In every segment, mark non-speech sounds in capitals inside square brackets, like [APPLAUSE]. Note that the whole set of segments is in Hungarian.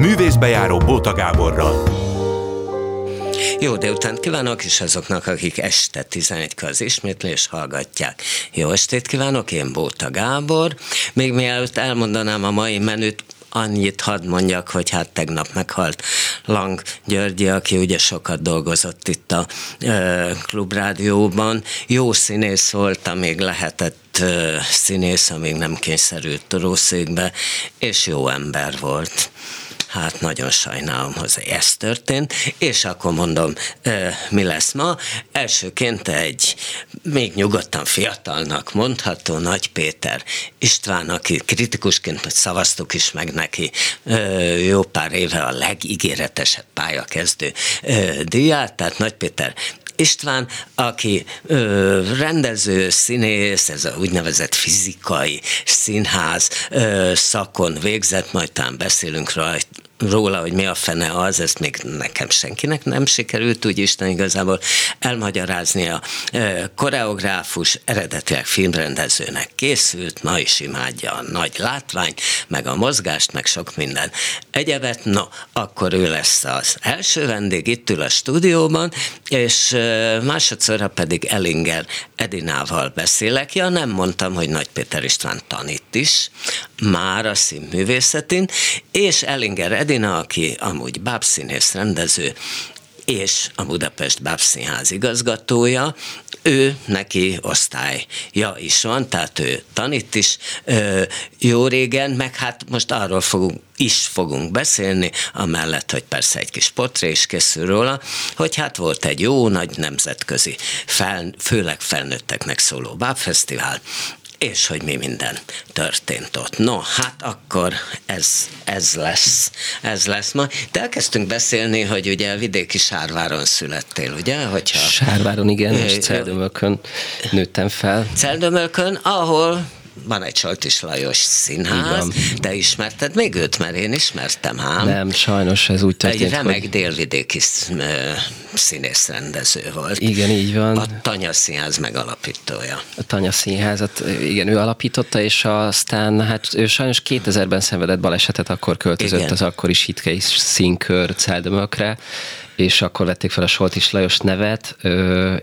Művészbejáró Bóta Gáborral. Jó délután kívánok, és azoknak, akik este 11 az ismétlés hallgatják. Jó estét kívánok, én Bóta Gábor. Még mielőtt elmondanám a mai menüt, annyit hadd mondjak, hogy hát tegnap meghalt Lang Györgyi, aki ugye sokat dolgozott itt a ö, klubrádióban. Jó színész volt, amíg lehetett ö, színész, amíg nem kényszerült torószékbe, és jó ember volt hát nagyon sajnálom, hogy ez történt, és akkor mondom, mi lesz ma. Elsőként egy még nyugodtan fiatalnak mondható Nagy Péter István, aki kritikusként szavaztuk is meg neki jó pár éve a legígéretesebb pályakezdő díját, tehát Nagy Péter István, aki ö, rendező, színész, ez a úgynevezett fizikai színház ö, szakon végzett, majd talán beszélünk rajta, róla, hogy mi a fene az, ezt még nekem senkinek nem sikerült úgy Isten igazából elmagyarázni a koreográfus eredetileg filmrendezőnek készült, ma is imádja a nagy látvány, meg a mozgást, meg sok minden egyebet, no, akkor ő lesz az első vendég, itt ül a stúdióban, és másodszorra pedig Elinger Edinával beszélek. Ja, nem mondtam, hogy Nagy Péter István tanít is, már a színművészetén, és Elinger Edina, aki amúgy bábszínész rendező, és a Budapest Bábszínház igazgatója, ő neki osztályja is van, tehát ő tanít is ö, jó régen, meg hát most arról fogunk is fogunk beszélni, amellett, hogy persze egy kis portré is készül róla, hogy hát volt egy jó nagy nemzetközi, fel, főleg felnőtteknek szóló bábfesztivál, és hogy mi minden történt ott. No, hát akkor ez, ez lesz, ez lesz ma. De elkezdtünk beszélni, hogy ugye a vidéki Sárváron születtél, ugye? Hogyha, Sárváron, igen, és Celdömökön nőttem fel. Celdömökön, ahol van egy Soltis Lajos színház, de ismerted még őt, mert én ismertem, hát. Nem, sajnos ez úgy történt, Egy remek hogy... délvidéki színészrendező volt. Igen, így van. A Tanya Színház megalapítója. A Tanya Színházat, igen, ő alapította, és aztán hát ő sajnos 2000-ben szenvedett balesetet, akkor költözött igen. az akkori Sitkei színkör Celdömökre, és akkor vették fel a Soltis Lajos nevet,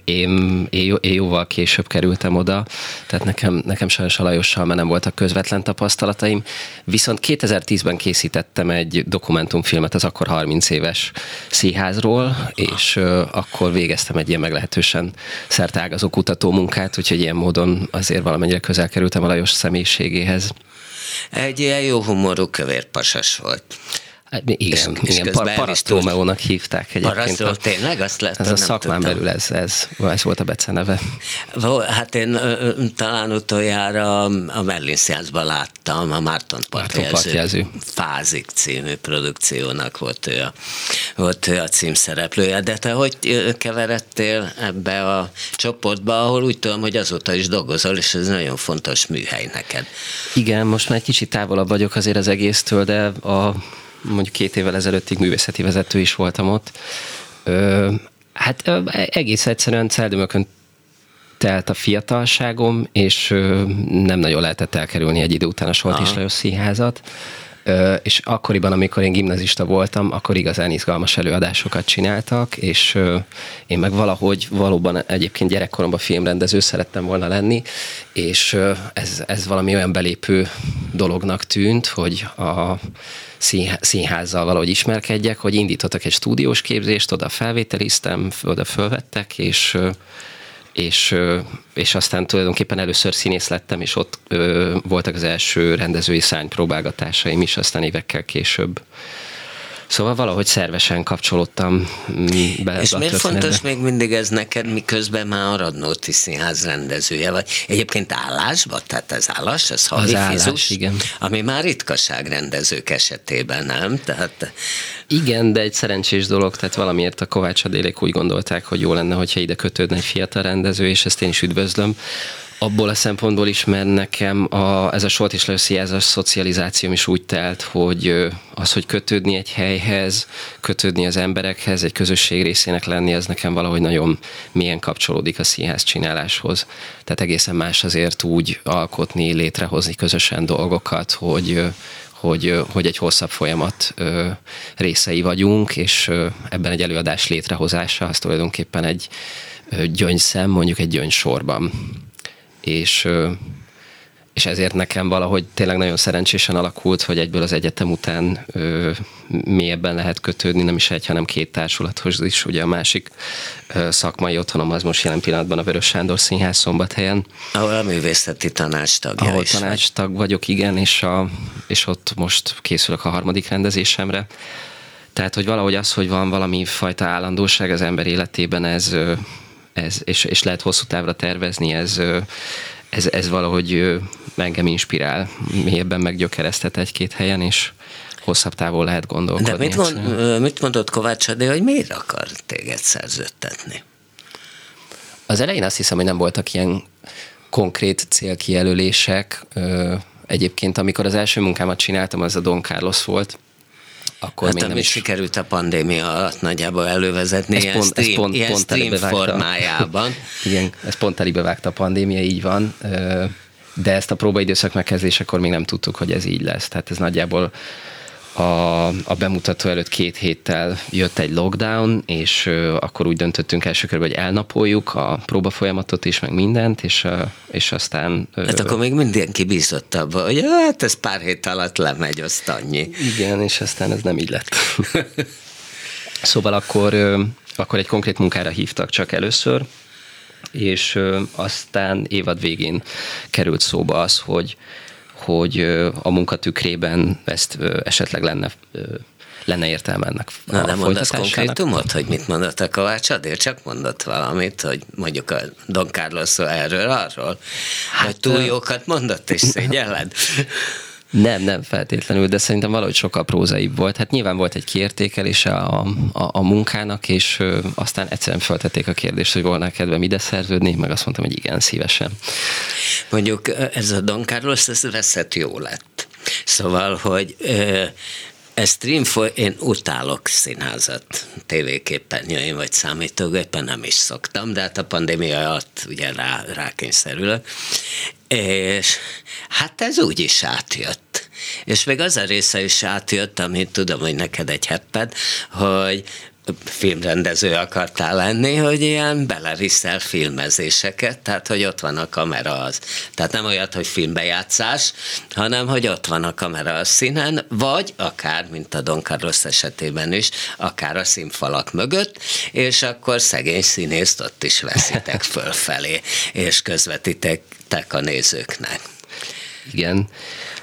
én, én, én jóval később kerültem oda, tehát nekem, nekem sajnos a Lajossal már nem voltak közvetlen tapasztalataim, viszont 2010-ben készítettem egy dokumentumfilmet az akkor 30 éves színházról, és akkor végeztem egy ilyen meglehetősen szertágazó kutató munkát, úgyhogy ilyen módon azért valamennyire közel kerültem a Lajos személyiségéhez. Egy ilyen jó humorú kövér pasas volt. Hát, igen, és, igen, par- Parasztrómeónak hívták egyébként. Parasztró, tényleg? Azt lett, ez a szakmán tudtam. belül ez, ez, ez volt a beceneve. Hát én talán utoljára a Merlin Science-ban láttam, a Márton partjelző Fázik című produkciónak volt ő, a, volt ő a címszereplője. De te hogy keveredtél ebbe a csoportba, ahol úgy tudom, hogy azóta is dolgozol, és ez nagyon fontos műhely neked. Igen, most már egy kicsit távolabb vagyok azért az egésztől, de a mondjuk két évvel ezelőttig művészeti vezető is voltam ott. Ö, hát egész egyszerűen Celdömökön telt a fiatalságom, és ö, nem nagyon lehetett elkerülni egy idő után a Soltis Lajos színházat. Ö, és akkoriban, amikor én gimnazista voltam, akkor igazán izgalmas előadásokat csináltak, és ö, én meg valahogy valóban egyébként gyerekkoromban filmrendező szerettem volna lenni, és ö, ez, ez valami olyan belépő dolognak tűnt, hogy a színházzal valahogy ismerkedjek, hogy indítottak egy stúdiós képzést, oda felvételiztem, oda fölvettek, és és, és aztán tulajdonképpen először színész lettem, és ott ö, voltak az első rendezői szánypróbálgatásaim is, aztán évekkel később Szóval valahogy szervesen kapcsolódtam be És miért fontos még mindig ez neked, miközben már a Radnóti Színház rendezője vagy? Egyébként állásban, tehát ez állás, ez havi az fizus, állás, igen. ami már ritkaság rendezők esetében, nem? Tehát... Igen, de egy szerencsés dolog, tehát valamiért a Kovács Adélék úgy gondolták, hogy jó lenne, hogyha ide kötődne egy fiatal rendező, és ezt én is üdvözlöm abból a szempontból is, mert nekem a, ez a Solt és Lőszi, ez a szocializációm is úgy telt, hogy az, hogy kötődni egy helyhez, kötődni az emberekhez, egy közösség részének lenni, az nekem valahogy nagyon mélyen kapcsolódik a színház csináláshoz. Tehát egészen más azért úgy alkotni, létrehozni közösen dolgokat, hogy, hogy, hogy egy hosszabb folyamat részei vagyunk, és ebben egy előadás létrehozása az tulajdonképpen egy gyöngyszem, mondjuk egy gyöngysorban. És és ezért nekem valahogy tényleg nagyon szerencsésen alakult, hogy egyből az egyetem után ö, mélyebben lehet kötődni, nem is egy, hanem két társulathoz is. Ugye a másik ö, szakmai otthonom az most jelen pillanatban a Vörös Sándor Színház szombathelyen. Ahol a művészeti tanácstagja Ahol is tanácstag vagy. vagyok, igen, és, a, és ott most készülök a harmadik rendezésemre. Tehát, hogy valahogy az, hogy van valami fajta állandóság az ember életében, ez, ez és, és lehet hosszú távra tervezni, ez, ez, ez valahogy engem inspirál, mélyebben meggyökeresztet egy-két helyen, és hosszabb távol lehet gondolkodni. De mit, mond, mit mondott Kovács Adé, hogy miért akar téged szerződtetni? Az elején azt hiszem, hogy nem voltak ilyen konkrét célkijelölések. Egyébként, amikor az első munkámat csináltam, az a Don Carlos volt, akkor hát még nem is sikerült a pandémia alatt nagyjából elővezetni ez ilyen pont, stream, ez pont, ilyen pont stream formájában. [LAUGHS] Igen, ez pont elébevágta a pandémia, így van. De ezt a próbaidőszak megkezdésekor még nem tudtuk, hogy ez így lesz. Tehát ez nagyjából a, a bemutató előtt két héttel jött egy lockdown, és uh, akkor úgy döntöttünk első körben, hogy elnapoljuk a próbafolyamatot is, meg mindent, és, uh, és aztán... Uh, hát akkor még mindenki bízott abba, hogy hát ez pár hét alatt lemegy, azt annyi. Igen, és aztán ez nem így lett. [LAUGHS] szóval akkor, uh, akkor egy konkrét munkára hívtak csak először, és uh, aztán évad végén került szóba az, hogy hogy a munkatükrében ezt esetleg lenne lenne értelme ennek Na, nem mondasz konkrétumot, hogy mit mondott a Kovács Adél? Csak mondott valamit, hogy mondjuk a Don Carlos erről, arról, hát, hogy túl jókat mondott, és szégyelled. [LAUGHS] Nem, nem feltétlenül, de szerintem valahogy sokkal prózaibb volt. Hát nyilván volt egy kiértékelése a, a, a munkának, és ö, aztán egyszerűen feltették a kérdést, hogy volna kedvem ide szerződni, meg azt mondtam, hogy igen, szívesen. Mondjuk ez a Don Carlos, ez veszett jó lett. Szóval, hogy ö, ez streamfoly, én utálok színházat, tévéképernyőim vagy számítógépen, nem is szoktam, de hát a pandémia alatt ugye rá, rákényszerülök. És hát ez úgy is átjött. És még az a része is átjött, amit tudom, hogy neked egy hepped, hogy filmrendező akartál lenni, hogy ilyen beleviszel filmezéseket, tehát hogy ott van a kamera az. Tehát nem olyat, hogy filmbejátszás, hanem hogy ott van a kamera a színen, vagy akár, mint a Don Carlos esetében is, akár a színfalak mögött, és akkor szegény színészt ott is veszitek [LAUGHS] fölfelé, és közvetitek a nézőknek. Igen.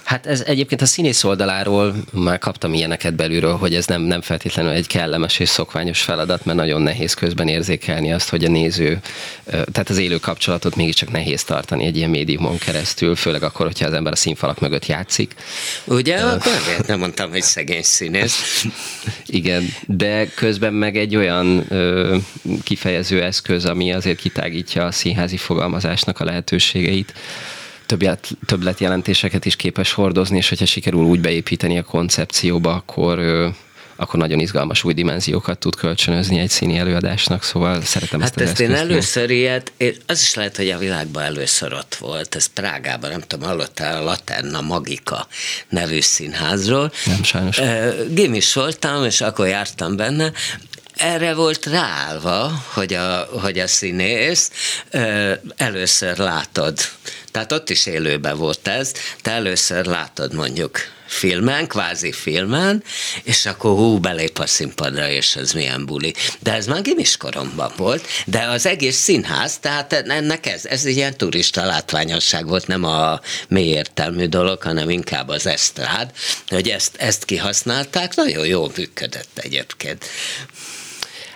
Hát ez egyébként a színész oldaláról már kaptam ilyeneket belülről, hogy ez nem, nem feltétlenül egy kellemes és szokványos feladat, mert nagyon nehéz közben érzékelni azt, hogy a néző, tehát az élő kapcsolatot mégiscsak nehéz tartani egy ilyen médiumon keresztül, főleg akkor, hogyha az ember a színfalak mögött játszik. Ugye? Nem mondtam, hogy szegény színész. [LAUGHS] Igen, de közben meg egy olyan ö, kifejező eszköz, ami azért kitágítja a színházi fogalmazásnak a lehetőségeit, többletjelentéseket is képes hordozni, és hogyha sikerül úgy beépíteni a koncepcióba, akkor akkor nagyon izgalmas új dimenziókat tud kölcsönözni egy színi előadásnak, szóval szeretem hát ezt, ezt én először ilyet, az is lehet, hogy a világban először ott volt, ez Prágában, nem tudom, hallottál a Laterna Magika nevű színházról. Nem, sajnos. Gimis voltam, és akkor jártam benne, erre volt ráállva, hogy a, hogy a színész először látod tehát ott is élőben volt ez, te először látod mondjuk filmen, kvázi filmen, és akkor hú, belép a színpadra, és ez milyen buli. De ez már gimis koromban volt, de az egész színház, tehát ennek ez, ez ilyen turista látványosság volt, nem a mély értelmű dolog, hanem inkább az esztrád, hogy ezt, ezt kihasználták, nagyon jól működött egyébként.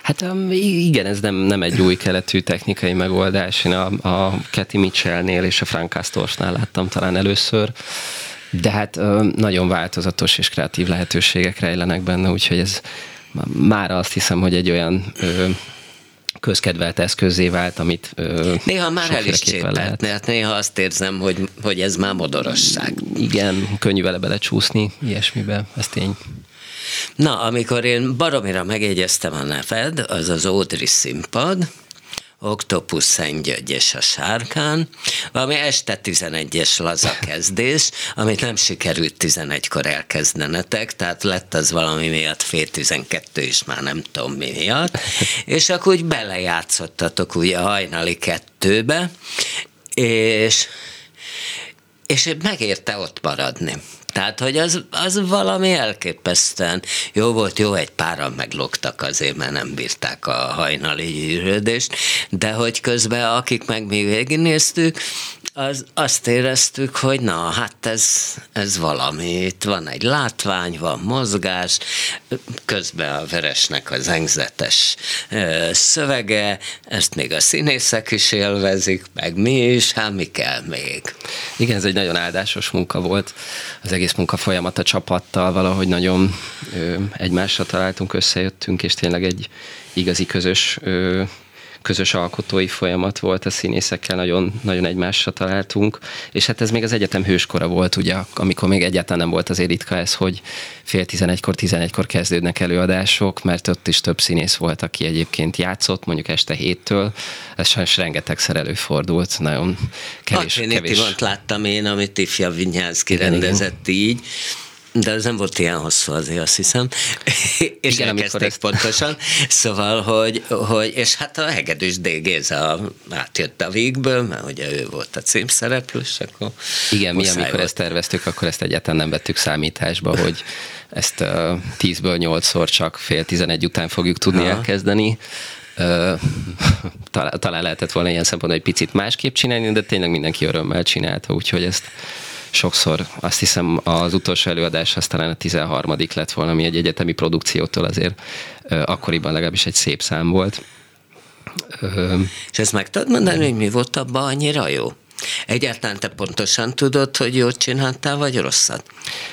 Hát igen, ez nem, nem egy új keletű technikai megoldás. Én a, a Keti Mitchellnél és a Frank Castorsnál láttam talán először, de hát nagyon változatos és kreatív lehetőségek rejlenek benne, úgyhogy ez már azt hiszem, hogy egy olyan közkedvelt eszközé vált, amit ö, Néha már el is csépelt, hát néha azt érzem, hogy, hogy ez már modorosság. Igen, könnyű vele belecsúszni ilyesmibe, ez tény. Na, amikor én baromira megjegyeztem a neved, az az Audrey színpad, Octopus Szent György és a Sárkán, valami este 11-es laza kezdés, amit nem sikerült 11-kor elkezdenetek, tehát lett az valami miatt fél 12 is, már nem tudom mi miatt, és akkor úgy belejátszottatok ugye a hajnali kettőbe, és és megérte ott maradni. Tehát, hogy az, az valami elképesztően jó volt, jó, egy páran meglogtak azért, mert nem bírták a hajnali gyűrődést, de hogy közben, akik meg mi végignéztük, az, azt éreztük, hogy na, hát ez, ez valami. Itt van egy látvány, van mozgás, közben a veresnek az engzetes szövege, ezt még a színészek is élvezik, meg mi is, hát mi kell még. Igen, ez egy nagyon áldásos munka volt. Az egész munka folyamat a csapattal valahogy nagyon ö, egymásra találtunk, összejöttünk, és tényleg egy igazi közös ö, közös alkotói folyamat volt a színészekkel, nagyon, nagyon egymásra találtunk, és hát ez még az egyetem hőskora volt, ugye, amikor még egyáltalán nem volt az ritka ez, hogy fél tizenegykor, tizenegykor kezdődnek előadások, mert ott is több színész volt, aki egyébként játszott, mondjuk este héttől, ez sajnos rengetegszer előfordult, nagyon kevés. A kevés... láttam én, amit Ifja Vinyánszki rendezett így, de ez nem volt ilyen hosszú azért, azt hiszem. [LAUGHS] és Igen, elkezdték ezt... pontosan. Szóval, hogy, hogy, és hát a Hegedűs D. Géza átjött a végből, mert ugye ő volt a címszereplő, és akkor Igen, mi amikor volt. ezt terveztük, akkor ezt egyáltalán nem vettük számításba, hogy ezt uh, 10-ből 8-szor csak fél 11 után fogjuk tudni Aha. elkezdeni. Uh, [LAUGHS] talán, talán lehetett volna ilyen szempontból egy picit másképp csinálni, de tényleg mindenki örömmel csinálta, úgyhogy ezt sokszor azt hiszem az utolsó előadás az talán a 13. lett volna, ami egy egyetemi produkciótól azért akkoriban legalábbis egy szép szám volt. És ezt meg tudod mondani, hogy mi volt abban annyira jó? Egyáltalán te pontosan tudod, hogy jót csináltál, vagy rosszat?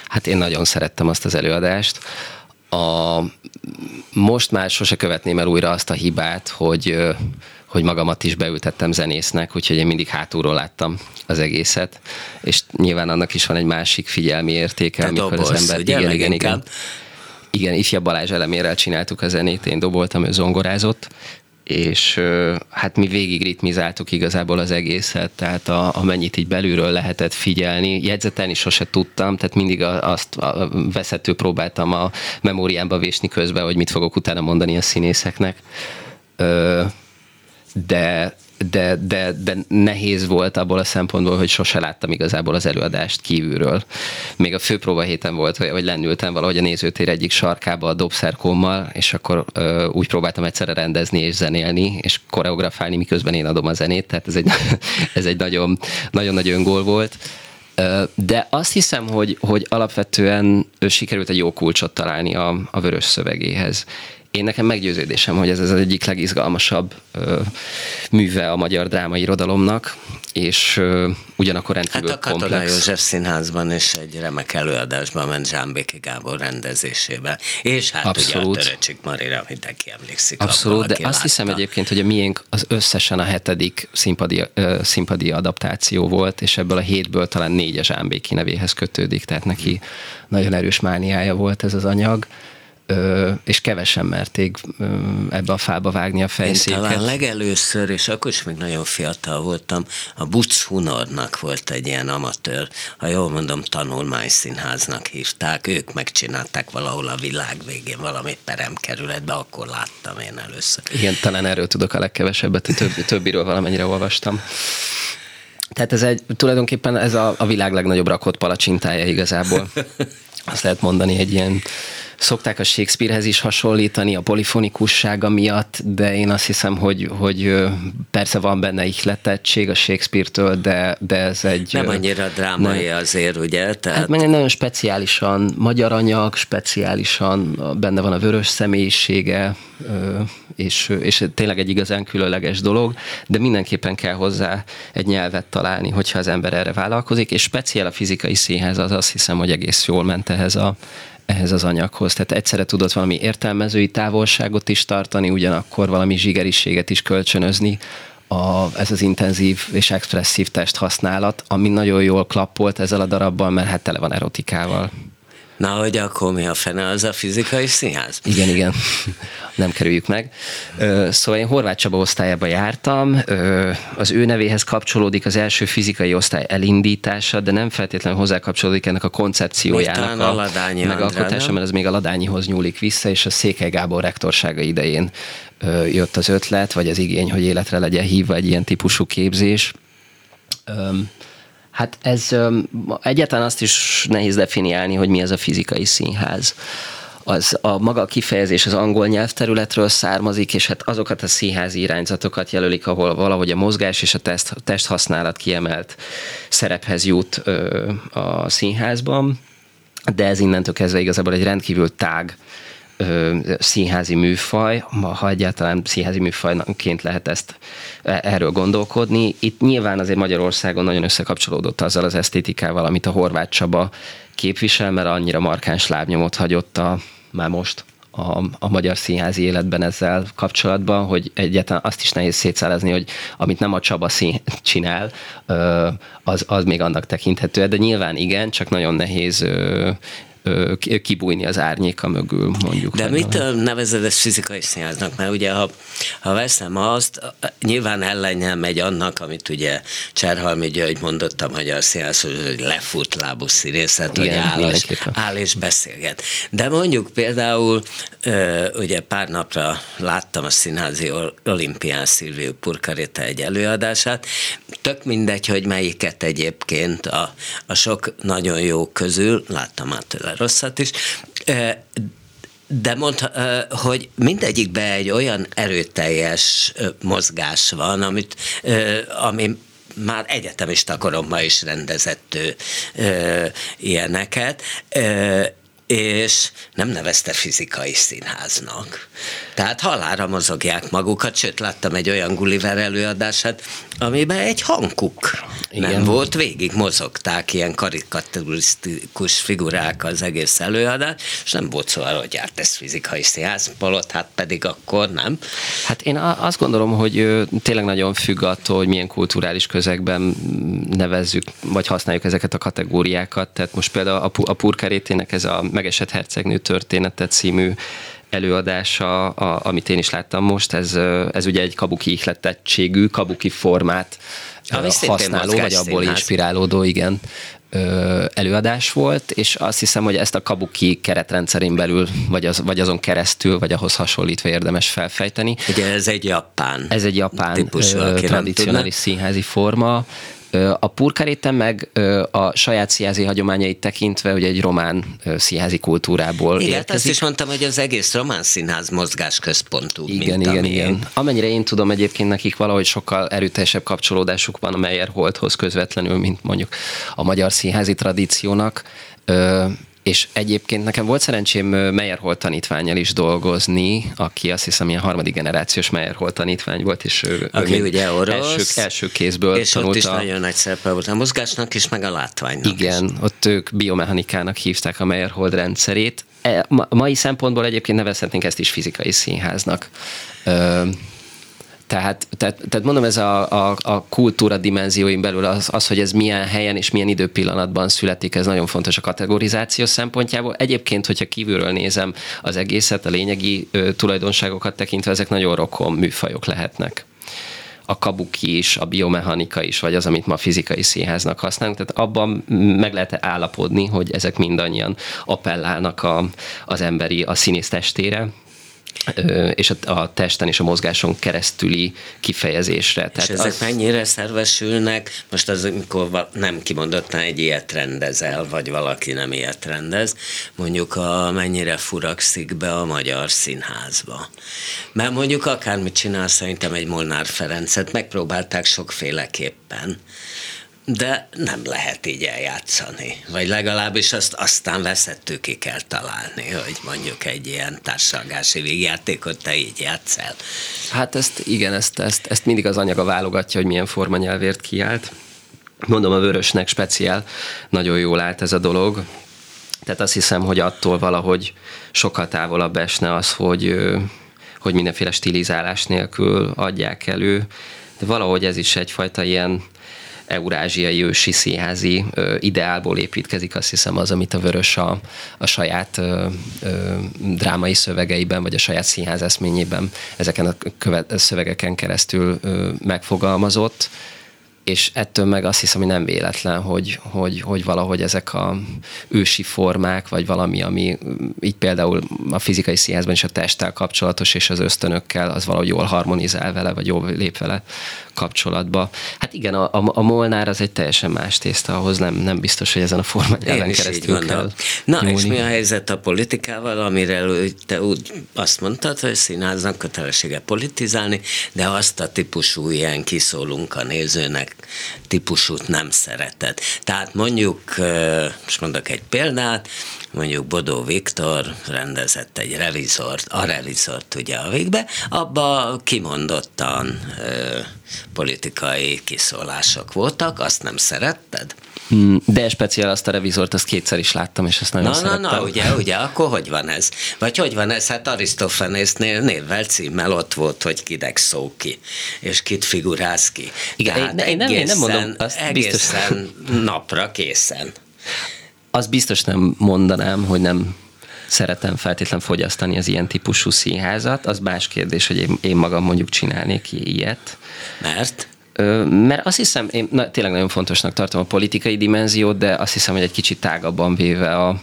Hát én nagyon szerettem azt az előadást. A, most már sose követném el újra azt a hibát, hogy hogy magamat is beültettem zenésznek, úgyhogy én mindig hátulról láttam az egészet, és nyilván annak is van egy másik figyelmi értéke, Te amikor doboz, az ember... Ugye, igen, igen, igen. Igen, ifja Balázs elemérrel csináltuk a zenét, én doboltam, ő zongorázott, és hát mi végig ritmizáltuk igazából az egészet, tehát a, amennyit így belülről lehetett figyelni, jegyzetelni sose tudtam, tehát mindig a, azt a veszető próbáltam a memóriámba vésni közben, hogy mit fogok utána mondani a színészeknek. De de, de, de nehéz volt abból a szempontból, hogy sose láttam igazából az előadást kívülről. Még a főpróba héten volt, hogy lennültem valahogy a nézőtér egyik sarkába a dobszerkommal, és akkor ö, úgy próbáltam egyszerre rendezni és zenélni, és koreografálni, miközben én adom a zenét, tehát ez egy, [LAUGHS] ez egy nagyon, nagyon nagy öngól volt. De azt hiszem, hogy, hogy alapvetően sikerült egy jó kulcsot találni a, a vörös szövegéhez én nekem meggyőződésem, hogy ez az egyik legizgalmasabb ö, műve a magyar drámai irodalomnak, és ö, ugyanakkor rendkívül hát a Katona komplex. József Színházban is egy remek előadásban ment Zsámbéki Gábor rendezésébe, és hát Abszolút. ugye a Töröcsik Marira mindenki emlékszik. Abszolút, abba, de azt látta. hiszem egyébként, hogy a miénk az összesen a hetedik színpadi, ö, színpadi adaptáció volt, és ebből a hétből talán négy a Zsámbéki nevéhez kötődik, tehát neki nagyon erős mániája volt ez az anyag ö, és kevesen merték ö, ebbe a fába vágni a fejszéket. Én talán legelőször, és akkor is még nagyon fiatal voltam, a Butz Hunornak volt egy ilyen amatőr, ha jól mondom, tanulmányszínháznak hívták, ők megcsinálták valahol a világ végén valami peremkerületbe, akkor láttam én először. Igen, talán erről tudok a legkevesebbet, a többi, többiről valamennyire olvastam. Tehát ez egy, tulajdonképpen ez a, a világ legnagyobb rakott palacsintája igazából. Azt lehet mondani egy ilyen szokták a Shakespearehez is hasonlítani a polifonikussága miatt, de én azt hiszem, hogy, hogy persze van benne ihletettség a Shakespeare-től, de, de ez egy... Nem annyira drámai nem, azért, ugye? Tehát... Hát meg nagyon speciálisan magyar anyag, speciálisan benne van a vörös személyisége, és, és tényleg egy igazán különleges dolog, de mindenképpen kell hozzá egy nyelvet találni, hogyha az ember erre vállalkozik, és speciál a fizikai színhez az azt hiszem, hogy egész jól ment ehhez a, ehhez az anyaghoz. Tehát egyszerre tudott valami értelmezői távolságot is tartani, ugyanakkor valami zsigeriséget is kölcsönözni, a, ez az intenzív és expresszív testhasználat, ami nagyon jól klappolt ezzel a darabban, mert hát tele van erotikával. Na, hogy akkor mi a fene az a fizikai színház? Igen, igen. [LAUGHS] Nem kerüljük meg. Szóval én Horváth Csaba osztályába jártam. Az ő nevéhez kapcsolódik az első fizikai osztály elindítása, de nem feltétlenül hozzá kapcsolódik ennek a koncepciójának a, a megalkotása, mert ez még a Ladányihoz nyúlik vissza, és a Székely Gábor rektorsága idején jött az ötlet, vagy az igény, hogy életre legyen hívva egy ilyen típusú képzés. Hát ez egyáltalán azt is nehéz definiálni, hogy mi ez a fizikai színház. Az a maga a kifejezés az angol nyelvterületről származik, és hát azokat a színházi irányzatokat jelölik, ahol valahogy a mozgás és a test, testhasználat kiemelt szerephez jut ö, a színházban, de ez innentől kezdve igazából egy rendkívül tág ö, színházi műfaj, ha egyáltalán színházi műfajként lehet ezt e, erről gondolkodni. Itt nyilván azért Magyarországon nagyon összekapcsolódott azzal az esztétikával, amit a Horváth Csaba képvisel, mert annyira markáns lábnyomot hagyott a, már most a, a magyar színházi életben ezzel kapcsolatban, hogy egyáltalán azt is nehéz szétszállazni, hogy amit nem a Csaba szín [LAUGHS] csinál, az, az még annak tekinthető, de nyilván igen, csak nagyon nehéz kibújni az árnyéka mögül, mondjuk. De mit nevezed ezt fizikai színháznak? Mert ugye, ha, ha veszem azt, nyilván ellenjel megy annak, amit ugye Cserhalmi György mondott a magyar színház, hogy lefut lábú színészet, hogy áll és, áll és beszélget. De mondjuk például, ugye pár napra láttam a színházi olimpián Szilviu Purkaréta egy előadását, tök mindegy, hogy melyiket egyébként a, a sok nagyon jó közül, láttam már tőle rosszat is, de mondta, hogy mindegyikben egy olyan erőteljes mozgás van, amit, ami már egyetemista koromban is rendezett ilyeneket, és nem nevezte fizikai színháznak. Tehát halára mozogják magukat, sőt láttam egy olyan Gulliver előadását, amiben egy hanguk Igen. nem volt, végig mozogták ilyen karikaturisztikus figurák az egész előadás, és nem volt szó arra, hogy járt ez fizikai színház, palot, hát pedig akkor nem. Hát én azt gondolom, hogy tényleg nagyon függ attól, hogy milyen kulturális közegben nevezzük, vagy használjuk ezeket a kategóriákat. Tehát most például a Purkarétének ez a Megesett hercegnő története című előadása, a, amit én is láttam most, ez, ez ugye egy kabuki ihletettségű, kabuki formát Ami használó, vagy abból színház. inspirálódó, igen, előadás volt, és azt hiszem, hogy ezt a kabuki keretrendszerén belül, vagy, az, vagy azon keresztül, vagy ahhoz hasonlítva érdemes felfejteni. Ugye ez egy japán Ez egy japán típusú, tradicionális színházi forma, a Purkaréten meg a saját színházi hagyományait tekintve, hogy egy román színházi kultúrából igen, érkezik. azt is mondtam, hogy az egész román színház mozgásközpontú. Igen, mint igen, igen. Amennyire én tudom, egyébként nekik valahogy sokkal erőteljesebb kapcsolódásuk van a Meyer Holthoz közvetlenül, mint mondjuk a magyar színházi tradíciónak és egyébként nekem volt szerencsém Meyerhold tanítványjal is dolgozni, aki azt hiszem ilyen harmadik generációs Meyerhold tanítvány volt, és ő, aki ő ugye orosz, első, első kézből és tanulta. ott is nagyon nagy szerepe volt a mozgásnak is, meg a látványnak Igen, is. ott ők biomechanikának hívták a Meyerhold rendszerét. E, mai szempontból egyébként nevezhetnénk ezt is fizikai színháznak. Tehát, tehát, tehát mondom, ez a, a, a kultúra dimenzióin belül az, az, hogy ez milyen helyen és milyen időpillanatban születik, ez nagyon fontos a kategorizáció szempontjából. Egyébként, hogyha kívülről nézem az egészet, a lényegi ö, tulajdonságokat tekintve, ezek nagyon rokon műfajok lehetnek a kabuki is, a biomechanika is, vagy az, amit ma fizikai színháznak használunk. Tehát abban meg lehet állapodni, hogy ezek mindannyian appellálnak a, az emberi, a színész testére, és a testen és a mozgáson keresztüli kifejezésre. És ezek az... mennyire szervesülnek? Most az, amikor nem kimondottan egy ilyet rendezel, vagy valaki nem ilyet rendez, mondjuk a mennyire furakszik be a magyar színházba. Mert mondjuk akármit csinál, szerintem egy Molnár Ferencet megpróbálták sokféleképpen de nem lehet így eljátszani. Vagy legalábbis azt aztán veszettő ki kell találni, hogy mondjuk egy ilyen társalgási végjátékot te így játszál. Hát ezt igen, ezt, ezt, ezt mindig az anyaga válogatja, hogy milyen formanyelvért kiállt. Mondom, a vörösnek speciál, nagyon jól állt ez a dolog. Tehát azt hiszem, hogy attól valahogy sokkal távolabb esne az, hogy, hogy mindenféle stilizálás nélkül adják elő. De valahogy ez is egyfajta ilyen eurázsiai ősi színházi ideálból építkezik, azt hiszem az, amit a Vörös a, a saját ö, drámai szövegeiben, vagy a saját színház eszményében ezeken a követ, szövegeken keresztül ö, megfogalmazott és ettől meg azt hiszem, hogy nem véletlen, hogy, hogy, hogy valahogy ezek a ősi formák, vagy valami, ami így például a fizikai színházban is a testtel kapcsolatos, és az ösztönökkel, az valahogy jól harmonizál vele, vagy jól lép vele kapcsolatba. Hát igen, a, a, a Molnár az egy teljesen más tészta, ahhoz nem, nem biztos, hogy ezen a formanyelven keresztül kell Na, nyúlni. és mi a helyzet a politikával, amire te úgy azt mondtad, hogy színháznak kötelessége politizálni, de azt a típusú ilyen kiszólunk a nézőnek típusút nem szereted. Tehát mondjuk, most mondok egy példát, mondjuk Bodó Viktor rendezett egy revizort, a revizort ugye a végbe, abba kimondottan politikai kiszólások voltak, azt nem szeretted? Hmm, de speciál azt a revizort, azt kétszer is láttam, és azt nagyon na, szerettem. Na, na, ugye, ugye, akkor hogy van ez? Vagy hogy van ez? Hát Arisztofanésznél névvel, címmel ott volt, hogy kidek szó ki, és kit figuráz ki. Igen, Tehát én, nem, egészen, én nem mondom, azt egészen biztos. napra készen. Azt biztos nem mondanám, hogy nem szeretem feltétlen fogyasztani az ilyen típusú színházat. Az más kérdés, hogy én, én magam mondjuk csinálnék ilyet. Mert? Mert azt hiszem, én na, tényleg nagyon fontosnak tartom a politikai dimenziót, de azt hiszem, hogy egy kicsit tágabban véve a,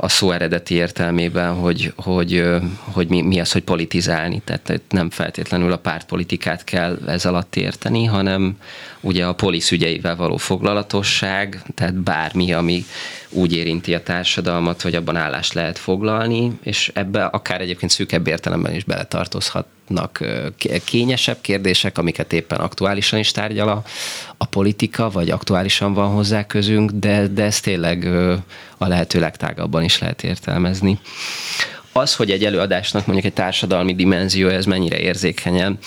a szó eredeti értelmében, hogy, hogy, hogy mi, mi az, hogy politizálni. Tehát nem feltétlenül a pártpolitikát kell ez alatt érteni, hanem ugye a polisz ügyeivel való foglalatosság, tehát bármi, ami úgy érinti a társadalmat, hogy abban állást lehet foglalni, és ebbe akár egyébként szűkebb értelemben is beletartozhatnak kényesebb kérdések, amiket éppen aktuálisan is tárgyal a, a politika, vagy aktuálisan van hozzá közünk, de, de ezt tényleg a lehető legtágabban is lehet értelmezni. Az, hogy egy előadásnak mondjuk egy társadalmi dimenzió, ez mennyire érzékenyen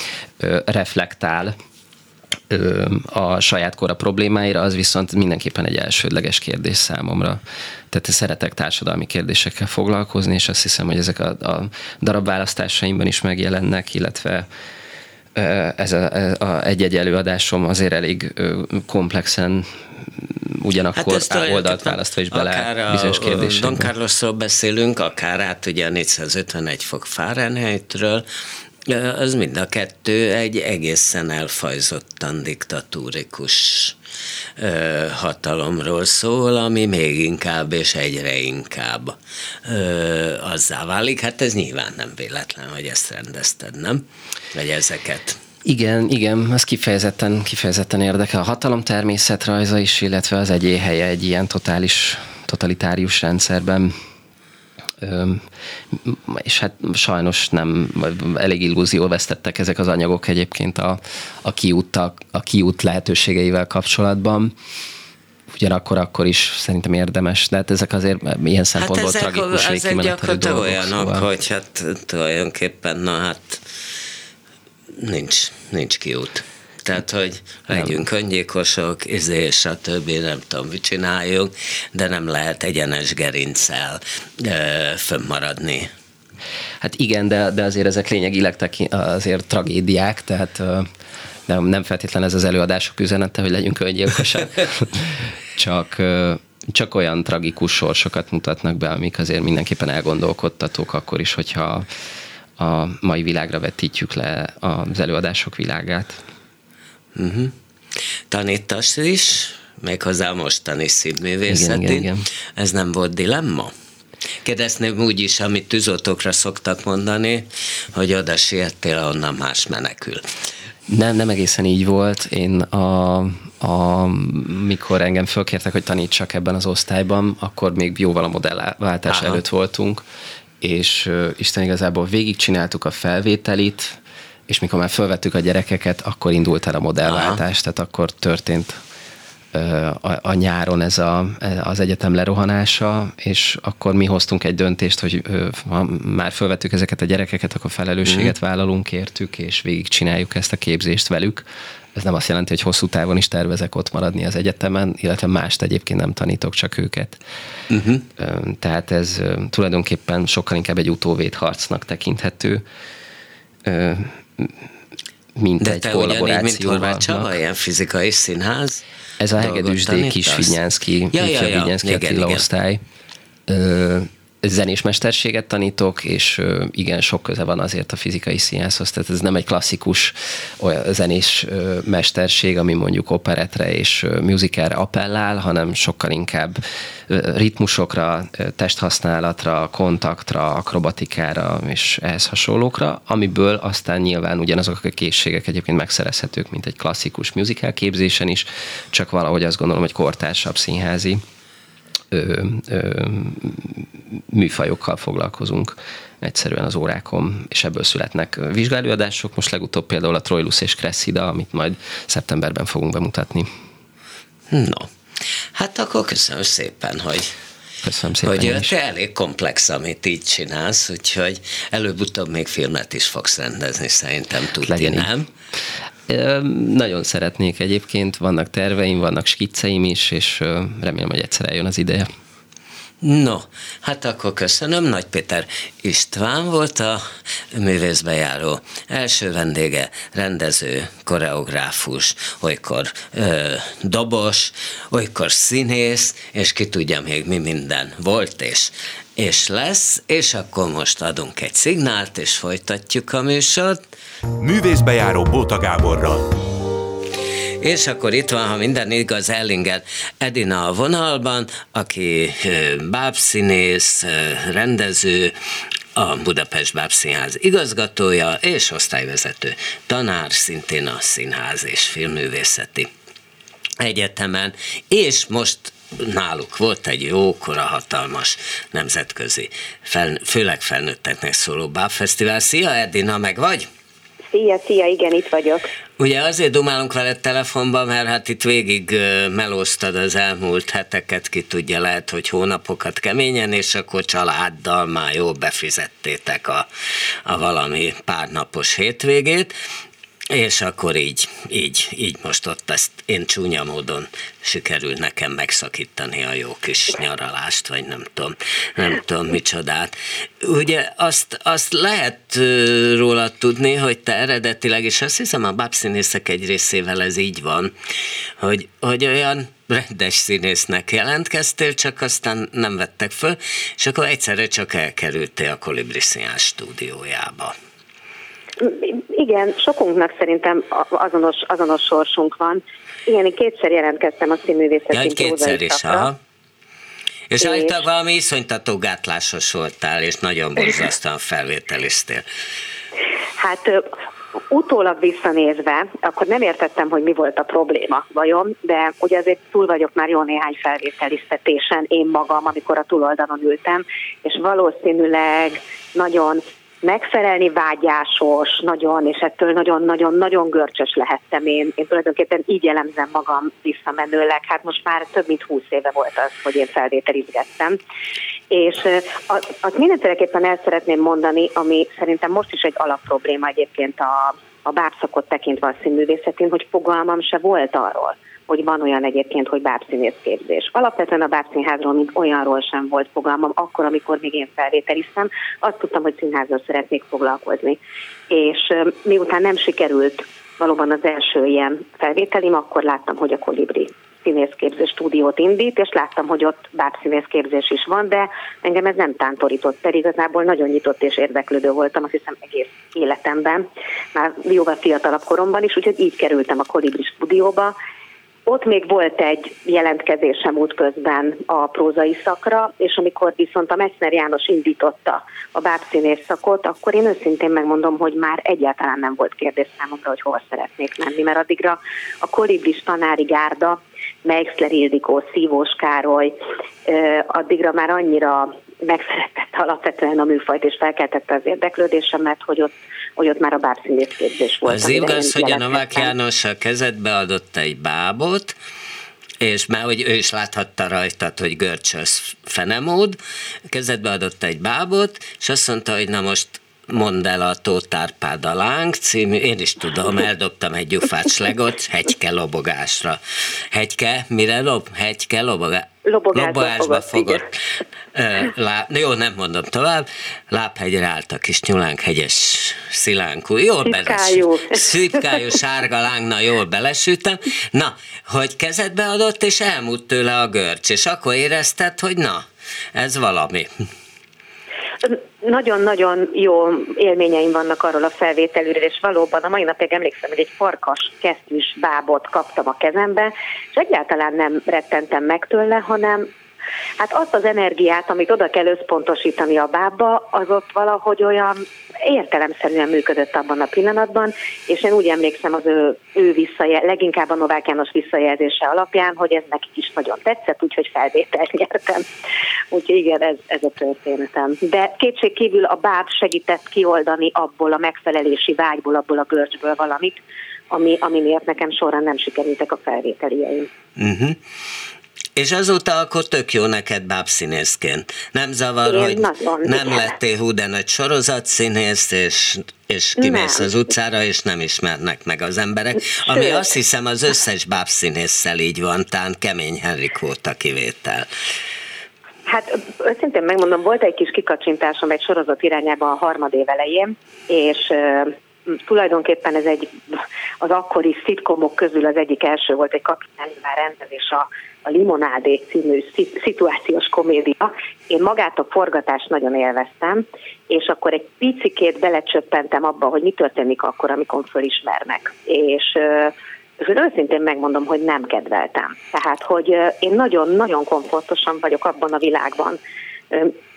reflektál a saját kora problémáira, az viszont mindenképpen egy elsődleges kérdés számomra. Tehát szeretek társadalmi kérdésekkel foglalkozni, és azt hiszem, hogy ezek a, a darabválasztásaimban is megjelennek, illetve ez a, a egy-egy előadásom azért elég komplexen ugyanakkor hát oldalt választva is bele bizonyos kérdésekbe. Don Carlosról beszélünk, akár át ugye a 451 fok Fahrenheitről, az mind a kettő egy egészen elfajzottan diktatúrikus hatalomról szól, ami még inkább és egyre inkább ö, azzá válik. Hát ez nyilván nem véletlen, hogy ezt rendezted, nem? Vagy ezeket. Igen, igen, ez kifejezetten, kifejezetten érdekel. A hatalom természetrajza is, illetve az egyé helye egy ilyen totális, totalitárius rendszerben és hát sajnos nem, elég illúzió vesztettek ezek az anyagok egyébként a, a, kiúttal, a kiút lehetőségeivel kapcsolatban ugyanakkor akkor is szerintem érdemes, de hát ezek azért ilyen szempontból hát tragikus ezek gyakorlatilag olyanok, szóval. hogy hát tulajdonképpen, na hát nincs, nincs kiút. Tehát, hogy legyünk öngyilkosok, izé, többi, nem tudom, mit csináljunk, de nem lehet egyenes gerincsel fönnmaradni. Hát igen, de, de azért ezek lényegileg azért tragédiák, tehát nem, nem feltétlen ez az előadások üzenete, hogy legyünk öngyilkosak. [LAUGHS] csak, csak olyan tragikus sorsokat mutatnak be, amik azért mindenképpen elgondolkodtatók akkor is, hogyha a mai világra vetítjük le az előadások világát. Uh-huh. Tanítasz is, méghozzá mostani színművészeti. Igen, igen, igen. Ez nem volt dilemma? Kérdezném úgy is, amit tűzoltókra szoktak mondani, hogy oda siettél, onnan más menekül. Nem, nem egészen így volt. Én a, a, mikor engem fölkértek, hogy tanítsak ebben az osztályban, akkor még jóval a modellváltás Aha. előtt voltunk, és uh, Isten igazából végigcsináltuk a felvételit, és mikor már felvettük a gyerekeket, akkor indult el a modellváltás, Aha. tehát akkor történt a, a nyáron ez a, az egyetem lerohanása, és akkor mi hoztunk egy döntést, hogy ha már felvettük ezeket a gyerekeket, akkor felelősséget mm. vállalunk értük, és végigcsináljuk ezt a képzést velük. Ez nem azt jelenti, hogy hosszú távon is tervezek ott maradni az egyetemen, illetve mást egyébként nem tanítok, csak őket. Uh-huh. Tehát ez tulajdonképpen sokkal inkább egy utóvéd harcnak tekinthető mint De egy te kollaboráció. mint Horváth Csaba, ilyen fizikai színház? Ez a Hegedűs D. Kisvinyánszki, ja, ja, ja. Attila igen, osztály. Ö, zenés mesterséget tanítok, és igen, sok köze van azért a fizikai színházhoz, tehát ez nem egy klasszikus olyan zenés mesterség, ami mondjuk operetre és musicalre appellál, hanem sokkal inkább ritmusokra, testhasználatra, kontaktra, akrobatikára és ehhez hasonlókra, amiből aztán nyilván ugyanazok a készségek egyébként megszerezhetők, mint egy klasszikus musical képzésen is, csak valahogy azt gondolom, hogy kortársabb színházi ö, ö, műfajokkal foglalkozunk egyszerűen az órákon, és ebből születnek vizsgálóadások. Most legutóbb például a Troilus és Cressida, amit majd szeptemberben fogunk bemutatni. No, hát akkor köszönöm szépen, hogy Köszönöm szépen. Hogy te elég komplex, amit így csinálsz, úgyhogy előbb-utóbb még filmet is fogsz rendezni, szerintem tudni, Legyen nem? Így. Nagyon szeretnék egyébként, vannak terveim, vannak skicceim is, és remélem, hogy egyszer eljön az ideje. No, hát akkor köszönöm. Nagy Péter István volt a művészbejáró első vendége, rendező, koreográfus, olykor ö, dobos, olykor színész, és ki tudja még mi minden volt és, és lesz, és akkor most adunk egy szignált, és folytatjuk a műsort. Művészbejáró Bóta Gáborral. És akkor itt van, ha minden igaz, Ellinger Edina a vonalban, aki bábszínész, rendező, a Budapest Bábszínház igazgatója és osztályvezető tanár, szintén a Színház és Filmművészeti Egyetemen, és most náluk volt egy jókora hatalmas nemzetközi, fel, főleg felnőtteknek szóló bábfesztivál. Szia Edina, meg vagy? Szia, szia, igen, itt vagyok. Ugye azért dumálunk veled telefonban, mert hát itt végig melóztad az elmúlt heteket, ki tudja, lehet, hogy hónapokat keményen, és akkor családdal már jól befizettétek a, a valami párnapos hétvégét. És akkor így, így, így most ott ezt én csúnya módon sikerül nekem megszakítani a jó kis nyaralást, vagy nem tudom, nem tudom micsodát. Ugye azt, azt lehet róla tudni, hogy te eredetileg, és azt hiszem a bábszínészek egy részével ez így van, hogy, hogy olyan rendes színésznek jelentkeztél, csak aztán nem vettek föl, és akkor egyszerre csak elkerültél a Kolibri Színház stúdiójába. Igen, sokunknak szerintem azonos, azonos sorsunk van. Igen, én kétszer jelentkeztem a színművészeti ja, kétszer is, ha. És, és általában valami iszonytató gátlásos voltál, és nagyon borzasztóan felvételiztél. Hát utólag visszanézve, akkor nem értettem, hogy mi volt a probléma vajon, de ugye azért túl vagyok már jó néhány felvételiztetésen én magam, amikor a túloldalon ültem, és valószínűleg nagyon megfelelni vágyásos, nagyon, és ettől nagyon-nagyon-nagyon görcsös lehettem én. Én tulajdonképpen így jellemzem magam visszamenőleg. Hát most már több mint húsz éve volt az, hogy én felvételizgettem. És azt mindenféleképpen el szeretném mondani, ami szerintem most is egy alapprobléma egyébként a, a bábszakot tekintve a színművészetén, hogy fogalmam se volt arról, hogy van olyan egyébként, hogy bábszínészképzés. Alapvetően a bábszínházról, mint olyanról sem volt fogalmam, akkor, amikor még én felvételiztem, azt tudtam, hogy színházzal szeretnék foglalkozni. És miután nem sikerült valóban az első ilyen felvételim, akkor láttam, hogy a Kolibri színészképzés stúdiót indít, és láttam, hogy ott bábszínészképzés is van, de engem ez nem tántorított, pedig igazából nagyon nyitott és érdeklődő voltam, azt hiszem egész életemben, már jóval fiatalabb koromban is, úgyhogy így kerültem a Kolibri stúdióba, ott még volt egy jelentkezésem útközben a prózai szakra, és amikor viszont a Messner János indította a bábszínész szakot, akkor én őszintén megmondom, hogy már egyáltalán nem volt kérdés számomra, hogy hova szeretnék menni, mert addigra a kolibris tanári gárda, Meixler Ildikó, Szívós Károly, addigra már annyira megszeretette alapvetően a műfajt, és felkeltette az érdeklődésemet, hogy ott, hogy ott már a bábszínészképzés volt. Az igaz, hogy a Novák János a kezedbe adott egy bábot, és már hogy ő is láthatta rajtad, hogy görcsös fenemód, kezedbe adott egy bábot, és azt mondta, hogy na most mondd el a Tótárpád a láng című, én is tudom, eldobtam egy gyufát slegot, hegyke lobogásra. Hegyke, mire lob? Hegyke lobogás lobogásba, lobogásba fogott. Lá, jó, nem mondom tovább. Lábhegyre állt a kis nyulánkhegyes szilánkú. Jól Szipkájú. Szipkájú sárga láng, na jól belesütem. Na, hogy kezedbe adott, és elmúlt tőle a görcs, és akkor érezted, hogy na, ez valami. Nagyon-nagyon jó élményeim vannak arról a felvételről, és valóban a mai napig emlékszem, hogy egy farkas kesztyűs bábot kaptam a kezembe, és egyáltalán nem rettentem meg tőle, hanem Hát azt az energiát, amit oda kell összpontosítani a bábba, az ott valahogy olyan értelemszerűen működött abban a pillanatban, és én úgy emlékszem az ő, ő visszajel, leginkább a Novák János visszajelzése alapján, hogy ez nekik is nagyon tetszett, úgyhogy felvételt nyertem. Úgyhogy igen, ez, ez a történetem. De kétség kívül a báb segített kioldani abból a megfelelési vágyból, abból a görcsből valamit, ami, ami miatt nekem során nem sikerültek a felvételieim. Uh-huh. És azóta akkor tök jó neked bábszínészként. Nem zavar, Én hogy nagyon, nem igen. lettél hú, nagy sorozatszínész, és, és kimész nem. az utcára, és nem ismernek meg az emberek. Sőt. Ami azt hiszem az összes bábszínésszel így van, tán Kemény Henrik volt a kivétel. Hát őszintén megmondom, volt egy kis kikacsintásom egy sorozat irányába a harmadév elején, és tulajdonképpen ez egy az akkori szitkomok közül az egyik első volt egy kapitányvár rendezés a, a Limonádé című szituációs komédia. Én magát a forgatást nagyon élveztem, és akkor egy picikét belecsöppentem abba, hogy mi történik akkor, amikor fölismernek. És és őszintén megmondom, hogy nem kedveltem. Tehát, hogy én nagyon-nagyon komfortosan vagyok abban a világban,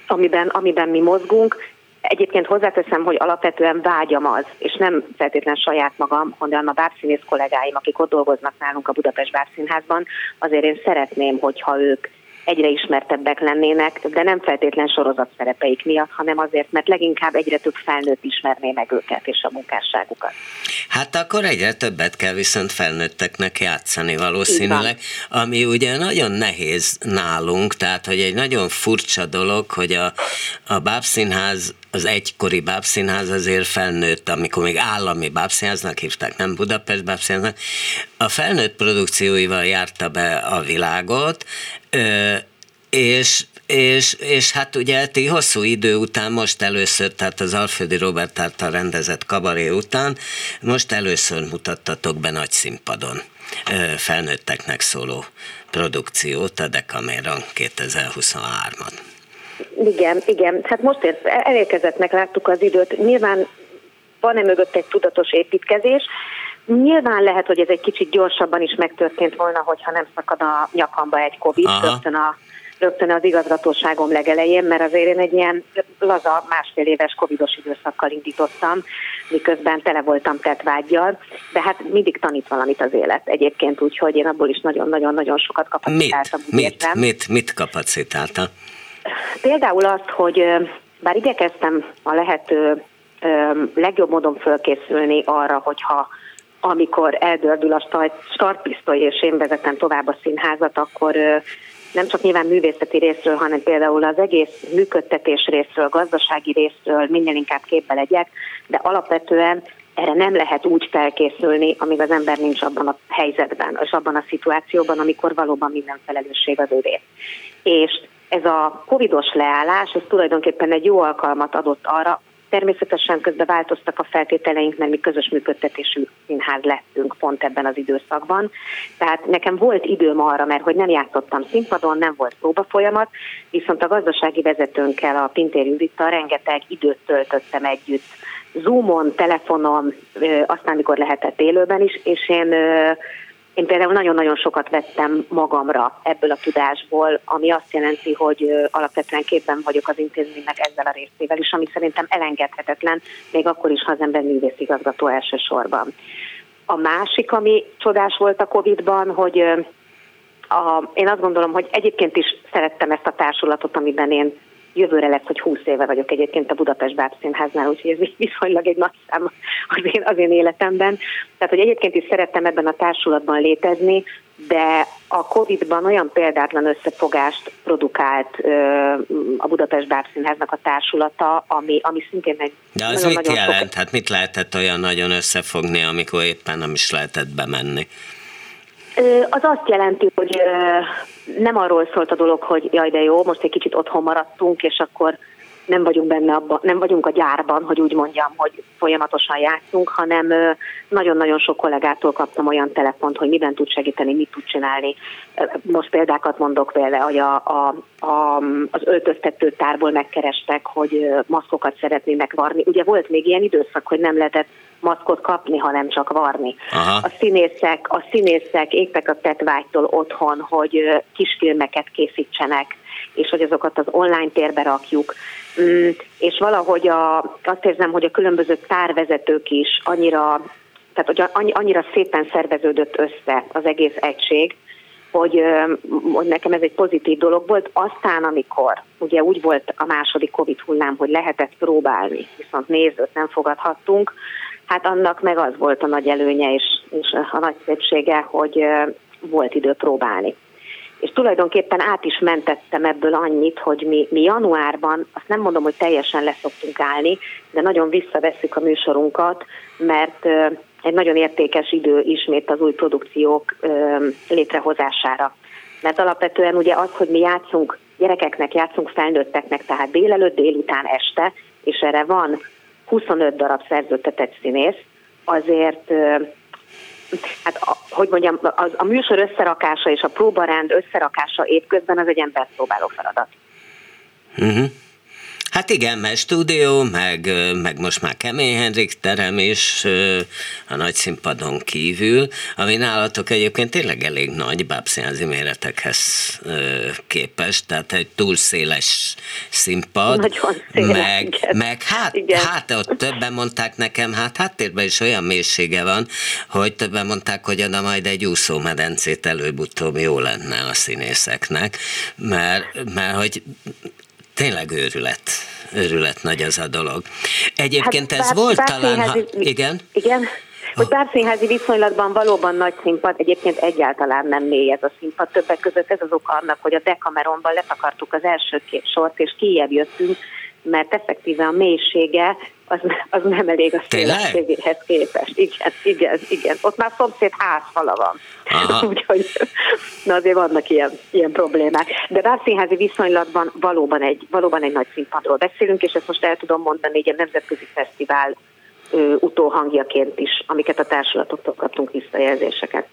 amiben, amiben mi mozgunk, Egyébként hozzáteszem, hogy alapvetően vágyam az, és nem feltétlen saját magam, hanem a bábszínész kollégáim, akik ott dolgoznak nálunk a Budapest Bábszínházban, azért én szeretném, hogyha ők egyre ismertebbek lennének, de nem feltétlen sorozat szerepeik miatt, hanem azért, mert leginkább egyre több felnőtt ismerné meg őket és a munkásságukat. Hát akkor egyre többet kell viszont felnőtteknek játszani valószínűleg, ami ugye nagyon nehéz nálunk, tehát hogy egy nagyon furcsa dolog, hogy a, a bábszínház az egykori bábszínház azért felnőtt, amikor még állami bábszínháznak hívták, nem Budapest bábszínháznak, a felnőtt produkcióival járta be a világot, és és, és hát ugye ti hosszú idő után, most először, tehát az Alföldi Robert által rendezett kabaré után, most először mutattatok be nagy színpadon felnőtteknek szóló produkciót, a Decameron 2023-at. Igen, igen. Hát most ért, elérkezettnek láttuk az időt. Nyilván van-e mögött egy tudatos építkezés, Nyilván lehet, hogy ez egy kicsit gyorsabban is megtörtént volna, hogyha nem szakad a nyakamba egy Covid rögtön, a, rögtön az igazgatóságom legelején, mert azért én egy ilyen laza másfél éves covidos időszakkal indítottam, miközben tele voltam vágyjal, de hát mindig tanít valamit az élet egyébként, úgyhogy én abból is nagyon-nagyon-nagyon sokat kapacitáltam. Mit, mit, mit, mit kapacitáltam? Például azt, hogy bár igyekeztem a lehető legjobb módon fölkészülni arra, hogyha amikor eldördül a startpisztoly, és én vezetem tovább a színházat, akkor nem csak nyilván művészeti részről, hanem például az egész működtetés részről, gazdasági részről minél inkább képbe legyek, de alapvetően erre nem lehet úgy felkészülni, amíg az ember nincs abban a helyzetben, és abban a szituációban, amikor valóban minden felelősség az övé. És ez a covidos leállás, ez tulajdonképpen egy jó alkalmat adott arra, Természetesen közben változtak a feltételeink, mert mi közös működtetésű színház lettünk pont ebben az időszakban. Tehát nekem volt időm arra, mert hogy nem játszottam színpadon, nem volt próba folyamat, viszont a gazdasági vezetőnkkel, a Pintér Judittal rengeteg időt töltöttem együtt. Zoomon, telefonon, aztán mikor lehetett élőben is, és én én például nagyon-nagyon sokat vettem magamra ebből a tudásból, ami azt jelenti, hogy alapvetően képben vagyok az intézménynek ezzel a részével is, ami szerintem elengedhetetlen, még akkor is, ha az ember művészigazgató elsősorban. A másik, ami csodás volt a Covid-ban, hogy a, én azt gondolom, hogy egyébként is szerettem ezt a társulatot, amiben én jövőre lesz, hogy 20 éve vagyok egyébként a Budapest Bábszínháznál, úgyhogy ez viszonylag egy nagy szám az én, az én életemben. Tehát, hogy egyébként is szerettem ebben a társulatban létezni, de a Covid-ban olyan példátlan összefogást produkált ö, a Budapest Bábszínháznak a társulata, ami, ami szintén egy De az mit jelent? Fog... Hát mit lehetett olyan nagyon összefogni, amikor éppen nem is lehetett bemenni? Az azt jelenti, hogy nem arról szólt a dolog, hogy jaj de jó, most egy kicsit otthon maradtunk, és akkor nem vagyunk benne abban, nem vagyunk a gyárban, hogy úgy mondjam, hogy folyamatosan játszunk, hanem nagyon-nagyon sok kollégától kaptam olyan telefont, hogy miben tud segíteni, mit tud csinálni. Most példákat mondok például, hogy a, a, a, az öltöztető tárból megkerestek, hogy maszkokat szeretnének varni. Ugye volt még ilyen időszak, hogy nem lehetett maszkot kapni, hanem csak varni. Aha. A színészek, a színészek égtek a tetvágytól otthon, hogy kisfilmeket készítsenek, és hogy azokat az online térbe rakjuk. Mm, és valahogy a, azt érzem, hogy a különböző tárvezetők is annyira, tehát hogy annyira szépen szerveződött össze az egész egység, hogy, hogy nekem ez egy pozitív dolog volt. Aztán, amikor ugye úgy volt a második Covid hullám, hogy lehetett próbálni, viszont nézőt nem fogadhattunk, hát annak meg az volt a nagy előnye és, és a nagy szépsége, hogy volt idő próbálni és tulajdonképpen át is mentettem ebből annyit, hogy mi, mi januárban, azt nem mondom, hogy teljesen leszoktunk állni, de nagyon visszavesszük a műsorunkat, mert egy nagyon értékes idő ismét az új produkciók létrehozására. Mert alapvetően ugye az, hogy mi játszunk gyerekeknek, játszunk felnőtteknek, tehát délelőtt, délután, este, és erre van 25 darab szerződtetett színész, azért hát hogy mondjam, az, a műsor összerakása és a próbarend összerakása évközben az egy ember próbáló feladat. Uh-huh. Hát igen, mert stúdió, meg, meg most már Kemény Henrik terem is a nagy színpadon kívül, ami nálatok egyébként tényleg elég nagy bábszínházi méretekhez képest, tehát egy túl széles színpad. Nagyon széles, meg, igen. meg hát, igen. hát ott többen mondták nekem, hát háttérben is olyan mélysége van, hogy többen mondták, hogy oda majd egy úszómedencét előbb-utóbb jó lenne a színészeknek, mert, mert hogy tényleg őrület. Őrület nagy az a dolog. Egyébként hát, ez bár, volt bár talán... Ha, igen? Igen. Hogy bárszínházi viszonylatban valóban nagy színpad, egyébként egyáltalán nem mély ez a színpad. Többek között ez az oka annak, hogy a Decameronban letakartuk az első két sort, és kijebb jöttünk, mert effektíve a mélysége az, az nem elég a szélességéhez képest. Igen, igen, igen. Ott már szomszéd házfala van. [LAUGHS] Úgyhogy na azért vannak ilyen, ilyen problémák. De bárszínházi viszonylatban valóban egy, valóban egy nagy színpadról beszélünk, és ezt most el tudom mondani, egy nemzetközi fesztivál utóhangjaként is, amiket a társulatoktól kaptunk visszajelzéseket.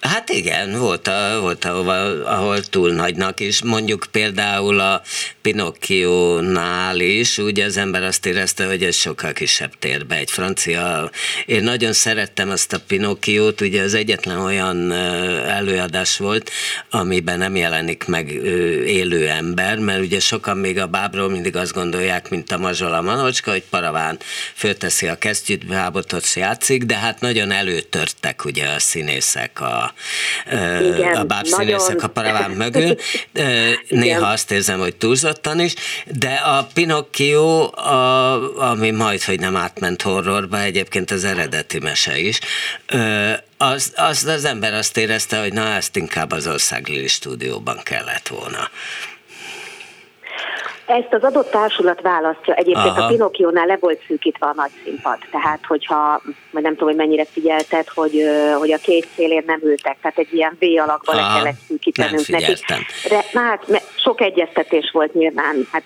Hát igen, volt, a, volt ahol, ahol túl nagynak is. Mondjuk például a Pinocchio-nál is, ugye az ember azt érezte, hogy ez sokkal kisebb térbe egy francia. Én nagyon szerettem azt a Pinocchio-t, ugye az egyetlen olyan előadás volt, amiben nem jelenik meg élő ember, mert ugye sokan még a bábról mindig azt gondolják, mint a mazsola manocska, hogy paraván fölteszi a kesztyűt, bábotot játszik, de hát nagyon előtörtek ugye a színészek a, Igen, a bábszínészek a paraván mögül. [LAUGHS] Néha azt érzem, hogy túlzottan is, de a Pinocchio, a, ami majd, hogy nem átment horrorba, egyébként az eredeti mese is, az, az, az ember azt érezte, hogy na ezt inkább az országlili stúdióban kellett volna. Ezt az adott társulat választja. Egyébként Aha. a Pinocchio-nál le volt szűkítve a nagy színpad. Tehát, hogyha, vagy nem tudom, hogy mennyire figyelted, hogy, hogy a két szélén nem ültek, tehát egy ilyen V alakba Aha. le kellett szűkítenünk nekik. De, hát, sok egyeztetés volt nyilván, hát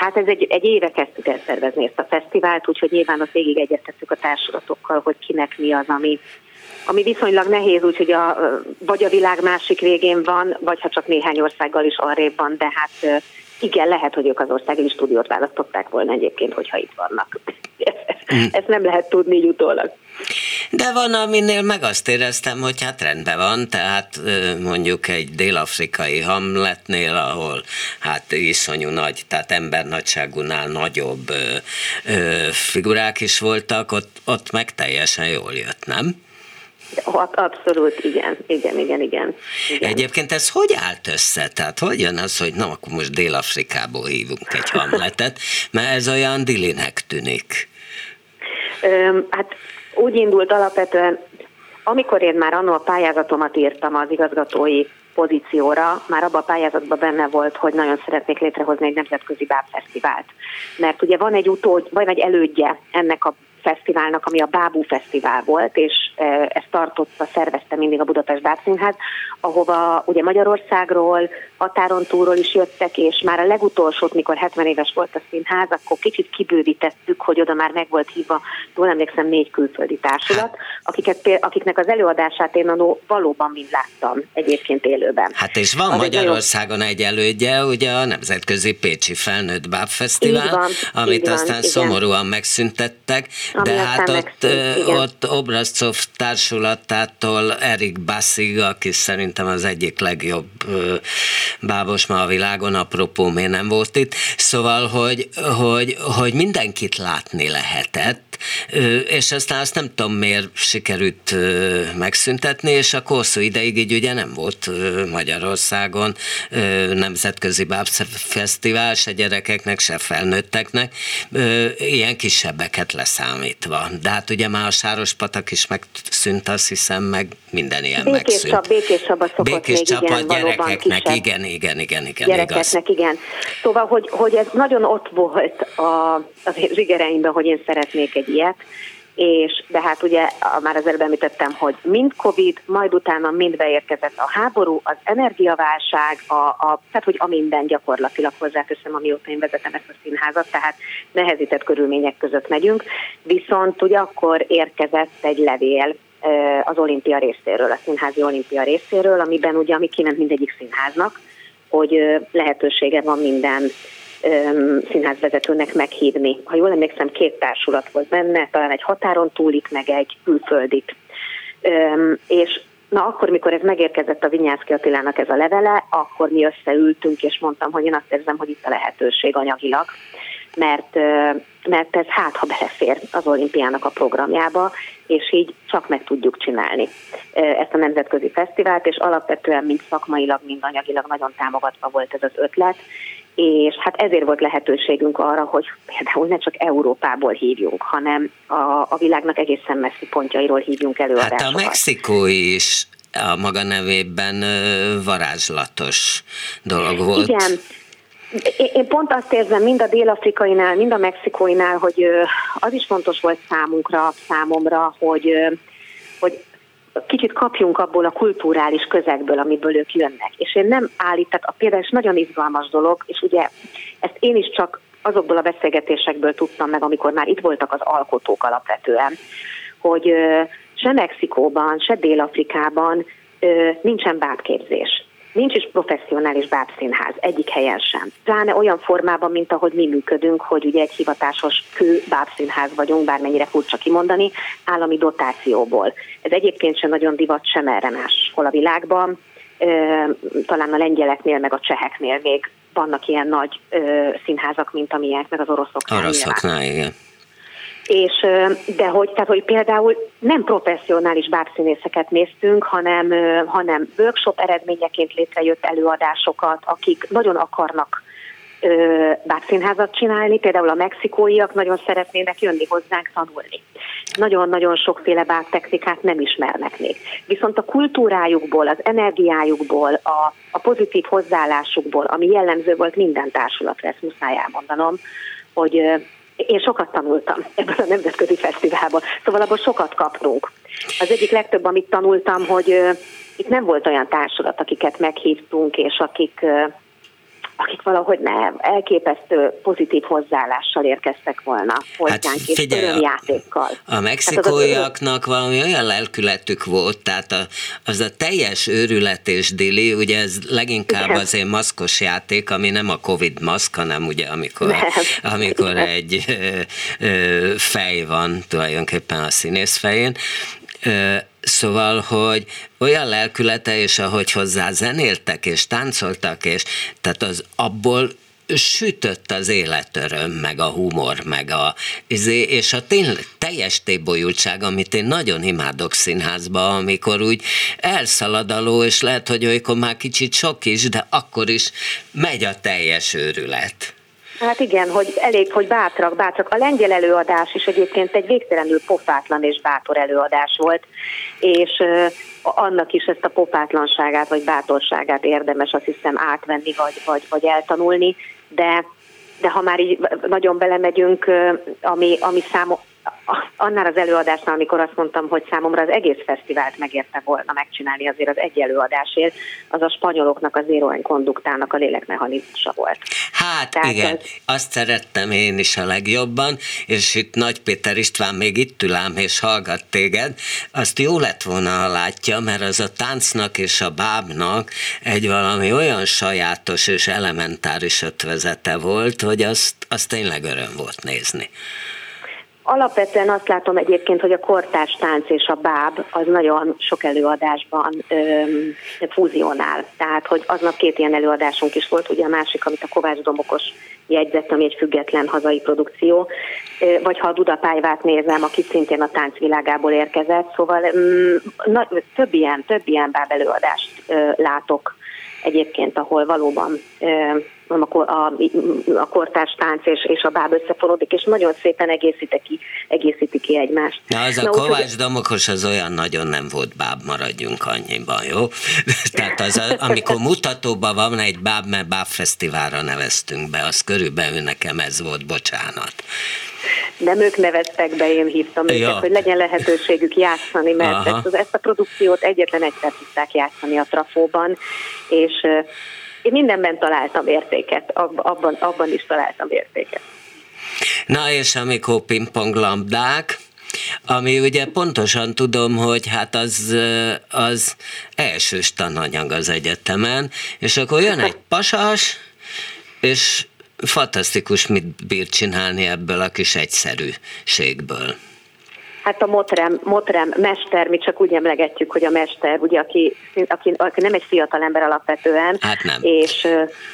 Hát ez egy, egy éve kezdtük el szervezni ezt a fesztivált, úgyhogy nyilván azt végig egyeztettük a társulatokkal, hogy kinek mi az, ami, ami viszonylag nehéz, úgyhogy a, vagy a világ másik végén van, vagy ha csak néhány országgal is arrébb van, de hát igen, lehet, hogy ők az országi stúdiót választották volna egyébként, hogyha itt vannak. Mm. Ezt nem lehet tudni így utólag. De van, aminél meg azt éreztem, hogy hát rendben van, tehát mondjuk egy dél-afrikai hamletnél, ahol hát iszonyú nagy, tehát embernagyságúnál nagyobb ö, ö, figurák is voltak, ott, ott meg teljesen jól jött, nem? Abszolút, igen, igen, igen, igen. igen. Egyébként ez hogy állt össze? Tehát hogy jön az, hogy na, akkor most Dél-Afrikából hívunk egy hamletet, mert ez olyan dilinek tűnik. Öm, hát úgy indult alapvetően, amikor én már annól a pályázatomat írtam az igazgatói pozícióra, már abban a pályázatban benne volt, hogy nagyon szeretnék létrehozni egy nemzetközi bábfesztivált. Mert ugye van egy utó, vagy egy elődje ennek a fesztiválnak, ami a Bábú Fesztivál volt, és ezt tartotta, szervezte mindig a Budapest Bábszínház, ahova ugye Magyarországról, határon túlról is jöttek, és már a legutolsót, mikor 70 éves volt a színház, akkor kicsit kibővítettük, hogy oda már meg volt hívva, jól emlékszem, négy külföldi társulat, akiket, akiknek az előadását én valóban mind láttam egyébként élőben. Hát és van az Magyarországon egy, elődje, ugye a Nemzetközi Pécsi Felnőtt Bábfesztivál, van, amit aztán van, szomorúan megszüntettek, Ami de hát ott, ott Obrazcov társulatától Erik Bassig, aki szerintem az egyik legjobb bábos ma a világon, apropó, miért nem volt itt. Szóval, hogy, hogy, hogy mindenkit látni lehetett, és aztán azt nem tudom miért sikerült megszüntetni, és a hosszú ideig így ugye nem volt Magyarországon nemzetközi bábfesztivál, se gyerekeknek, se felnőtteknek, ilyen kisebbeket leszámítva. De hát ugye már a Sárospatak is megszűnt, azt hiszem, meg minden ilyen békés megszűnt. Csap, békés Csaba szokott békés még, csapa igen, gyerekeknek, igen, igen, igen, igen, Gyerekeknek, igaz. igen. Szóval, hogy, hogy ez nagyon ott volt a, az zsigereimben, hogy én szeretnék egy ilyet, és de hát ugye már az előbb említettem, hogy mind Covid, majd utána mind beérkezett a háború, az energiaválság, a, a, tehát hogy a minden gyakorlatilag hozzáteszem, amióta én vezetem ezt a színházat, tehát nehezített körülmények között megyünk, viszont ugye akkor érkezett egy levél az olimpia részéről, a színházi olimpia részéről, amiben ugye, ami kiment mindegyik színháznak, hogy lehetősége van minden színházvezetőnek meghívni. Ha jól emlékszem, két társulat volt benne, talán egy határon túlit, meg egy külföldit. És Na akkor, mikor ez megérkezett a Vinyászki Attilának ez a levele, akkor mi összeültünk, és mondtam, hogy én azt érzem, hogy itt a lehetőség anyagilag, mert, mert ez hát, ha belefér az olimpiának a programjába, és így csak meg tudjuk csinálni ezt a nemzetközi fesztivált, és alapvetően mind szakmailag, mind anyagilag nagyon támogatva volt ez az ötlet, és hát ezért volt lehetőségünk arra, hogy például ne csak Európából hívjunk, hanem a, a világnak egészen messzi pontjairól hívjunk előadásokat. Hát a mexikói is a maga nevében varázslatos dolog volt. Igen, én pont azt érzem mind a dél-afrikainál, mind a mexikóinál, hogy az is fontos volt számunkra, számomra, hogy, hogy kicsit kapjunk abból a kulturális közegből, amiből ők jönnek. És én nem állítok, a például nagyon izgalmas dolog, és ugye ezt én is csak azokból a beszélgetésekből tudtam meg, amikor már itt voltak az alkotók alapvetően, hogy se Mexikóban, se Dél-Afrikában nincsen bábképzés. Nincs is professzionális bábszínház, egyik helyen sem. Pláne olyan formában, mint ahogy mi működünk, hogy ugye egy hivatásos kő bábszínház vagyunk, bármennyire furcsa kimondani, állami dotációból. Ez egyébként sem nagyon divat sem erre máshol a világban. Talán a lengyeleknél, meg a cseheknél még vannak ilyen nagy színházak, mint amilyenek, meg az oroszoknál. Oroszoknál, igen és, de hogy, tehát, hogy például nem professzionális bábszínészeket néztünk, hanem, hanem workshop eredményeként létrejött előadásokat, akik nagyon akarnak bábszínházat csinálni, például a mexikóiak nagyon szeretnének jönni hozzánk tanulni. Nagyon-nagyon sokféle bábtechnikát nem ismernek még. Viszont a kultúrájukból, az energiájukból, a, a pozitív hozzáállásukból, ami jellemző volt minden társulatra, ezt muszáj elmondanom, hogy én sokat tanultam ebből a nemzetközi fesztiválból, szóval abból sokat kaptunk. Az egyik legtöbb, amit tanultam, hogy itt nem volt olyan társulat, akiket meghívtunk, és akik akik valahogy nem elképesztő pozitív hozzáállással érkeztek volna hozzánk, hát és örömjátékkal. A, a mexikóiaknak valami olyan lelkületük volt, tehát a, az a teljes őrület és dili, ugye ez leginkább Igen. az én maszkos játék, ami nem a Covid maszk, hanem ugye amikor, nem. amikor egy ö, ö, fej van tulajdonképpen a színész fején, Szóval, hogy olyan lelkülete, és ahogy hozzá zenéltek, és táncoltak, és tehát az abból sütött az életöröm, meg a humor, meg a izé, és a tényleg teljes tébolyultság, amit én nagyon imádok színházba, amikor úgy elszaladaló, és lehet, hogy olykor már kicsit sok is, de akkor is megy a teljes őrület. Hát igen, hogy elég, hogy bátrak, bátrak. A lengyel előadás is egyébként egy végtelenül pofátlan és bátor előadás volt, és annak is ezt a pofátlanságát vagy bátorságát érdemes azt hiszem átvenni vagy, vagy, vagy eltanulni, de, de ha már így nagyon belemegyünk, ami, ami számos, annál az előadásnál, amikor azt mondtam, hogy számomra az egész fesztivált megérte volna megcsinálni azért az egy előadásért, az a spanyoloknak, az Zero konduktának a lélekmechanizmusa volt. Hát Tehát igen, ez... azt szerettem én is a legjobban, és itt Nagy Péter István még itt ül ám és hallgat téged, azt jó lett volna, ha látja, mert az a táncnak és a bábnak egy valami olyan sajátos és elementáris ötvezete volt, hogy azt, azt tényleg öröm volt nézni. Alapvetően azt látom egyébként, hogy a kortárs tánc és a báb az nagyon sok előadásban öm, fúzionál. Tehát, hogy aznap két ilyen előadásunk is volt, ugye a másik, amit a Kovács Domokos jegyzett, ami egy független hazai produkció, vagy ha a Dudapályvát nézem, aki szintén a táncvilágából érkezett, szóval mm, na, több ilyen, több ilyen báb előadást látok egyébként, ahol valóban a, a, a kortárs tánc és, és a báb összefonódik, és nagyon szépen egészíti ki, egészíti ki egymást. Na, az Na, a Kovács Damokos az olyan nagyon nem volt báb, maradjunk annyiban, jó? [LAUGHS] Tehát az, amikor mutatóban van egy báb, mert bábfesztiválra neveztünk be, az körülbelül nekem ez volt, bocsánat. Nem ők neveztek be, én hívtam ja. őket, hogy legyen lehetőségük játszani, mert ezt, ezt a produkciót egyetlen egyszer tudták játszani a trafóban, és én mindenben találtam értéket, abban, abban is találtam értéket. Na és amikor pingponglambdák, ami ugye pontosan tudom, hogy hát az, az elsős tananyag az egyetemen, és akkor jön egy pasas, és fantasztikus, mit bír csinálni ebből a kis egyszerűségből. Hát a Motrem, Motrem mester, mi csak úgy emlegetjük, hogy a mester, ugye, aki, aki, aki nem egy fiatal ember alapvetően, hát nem. És,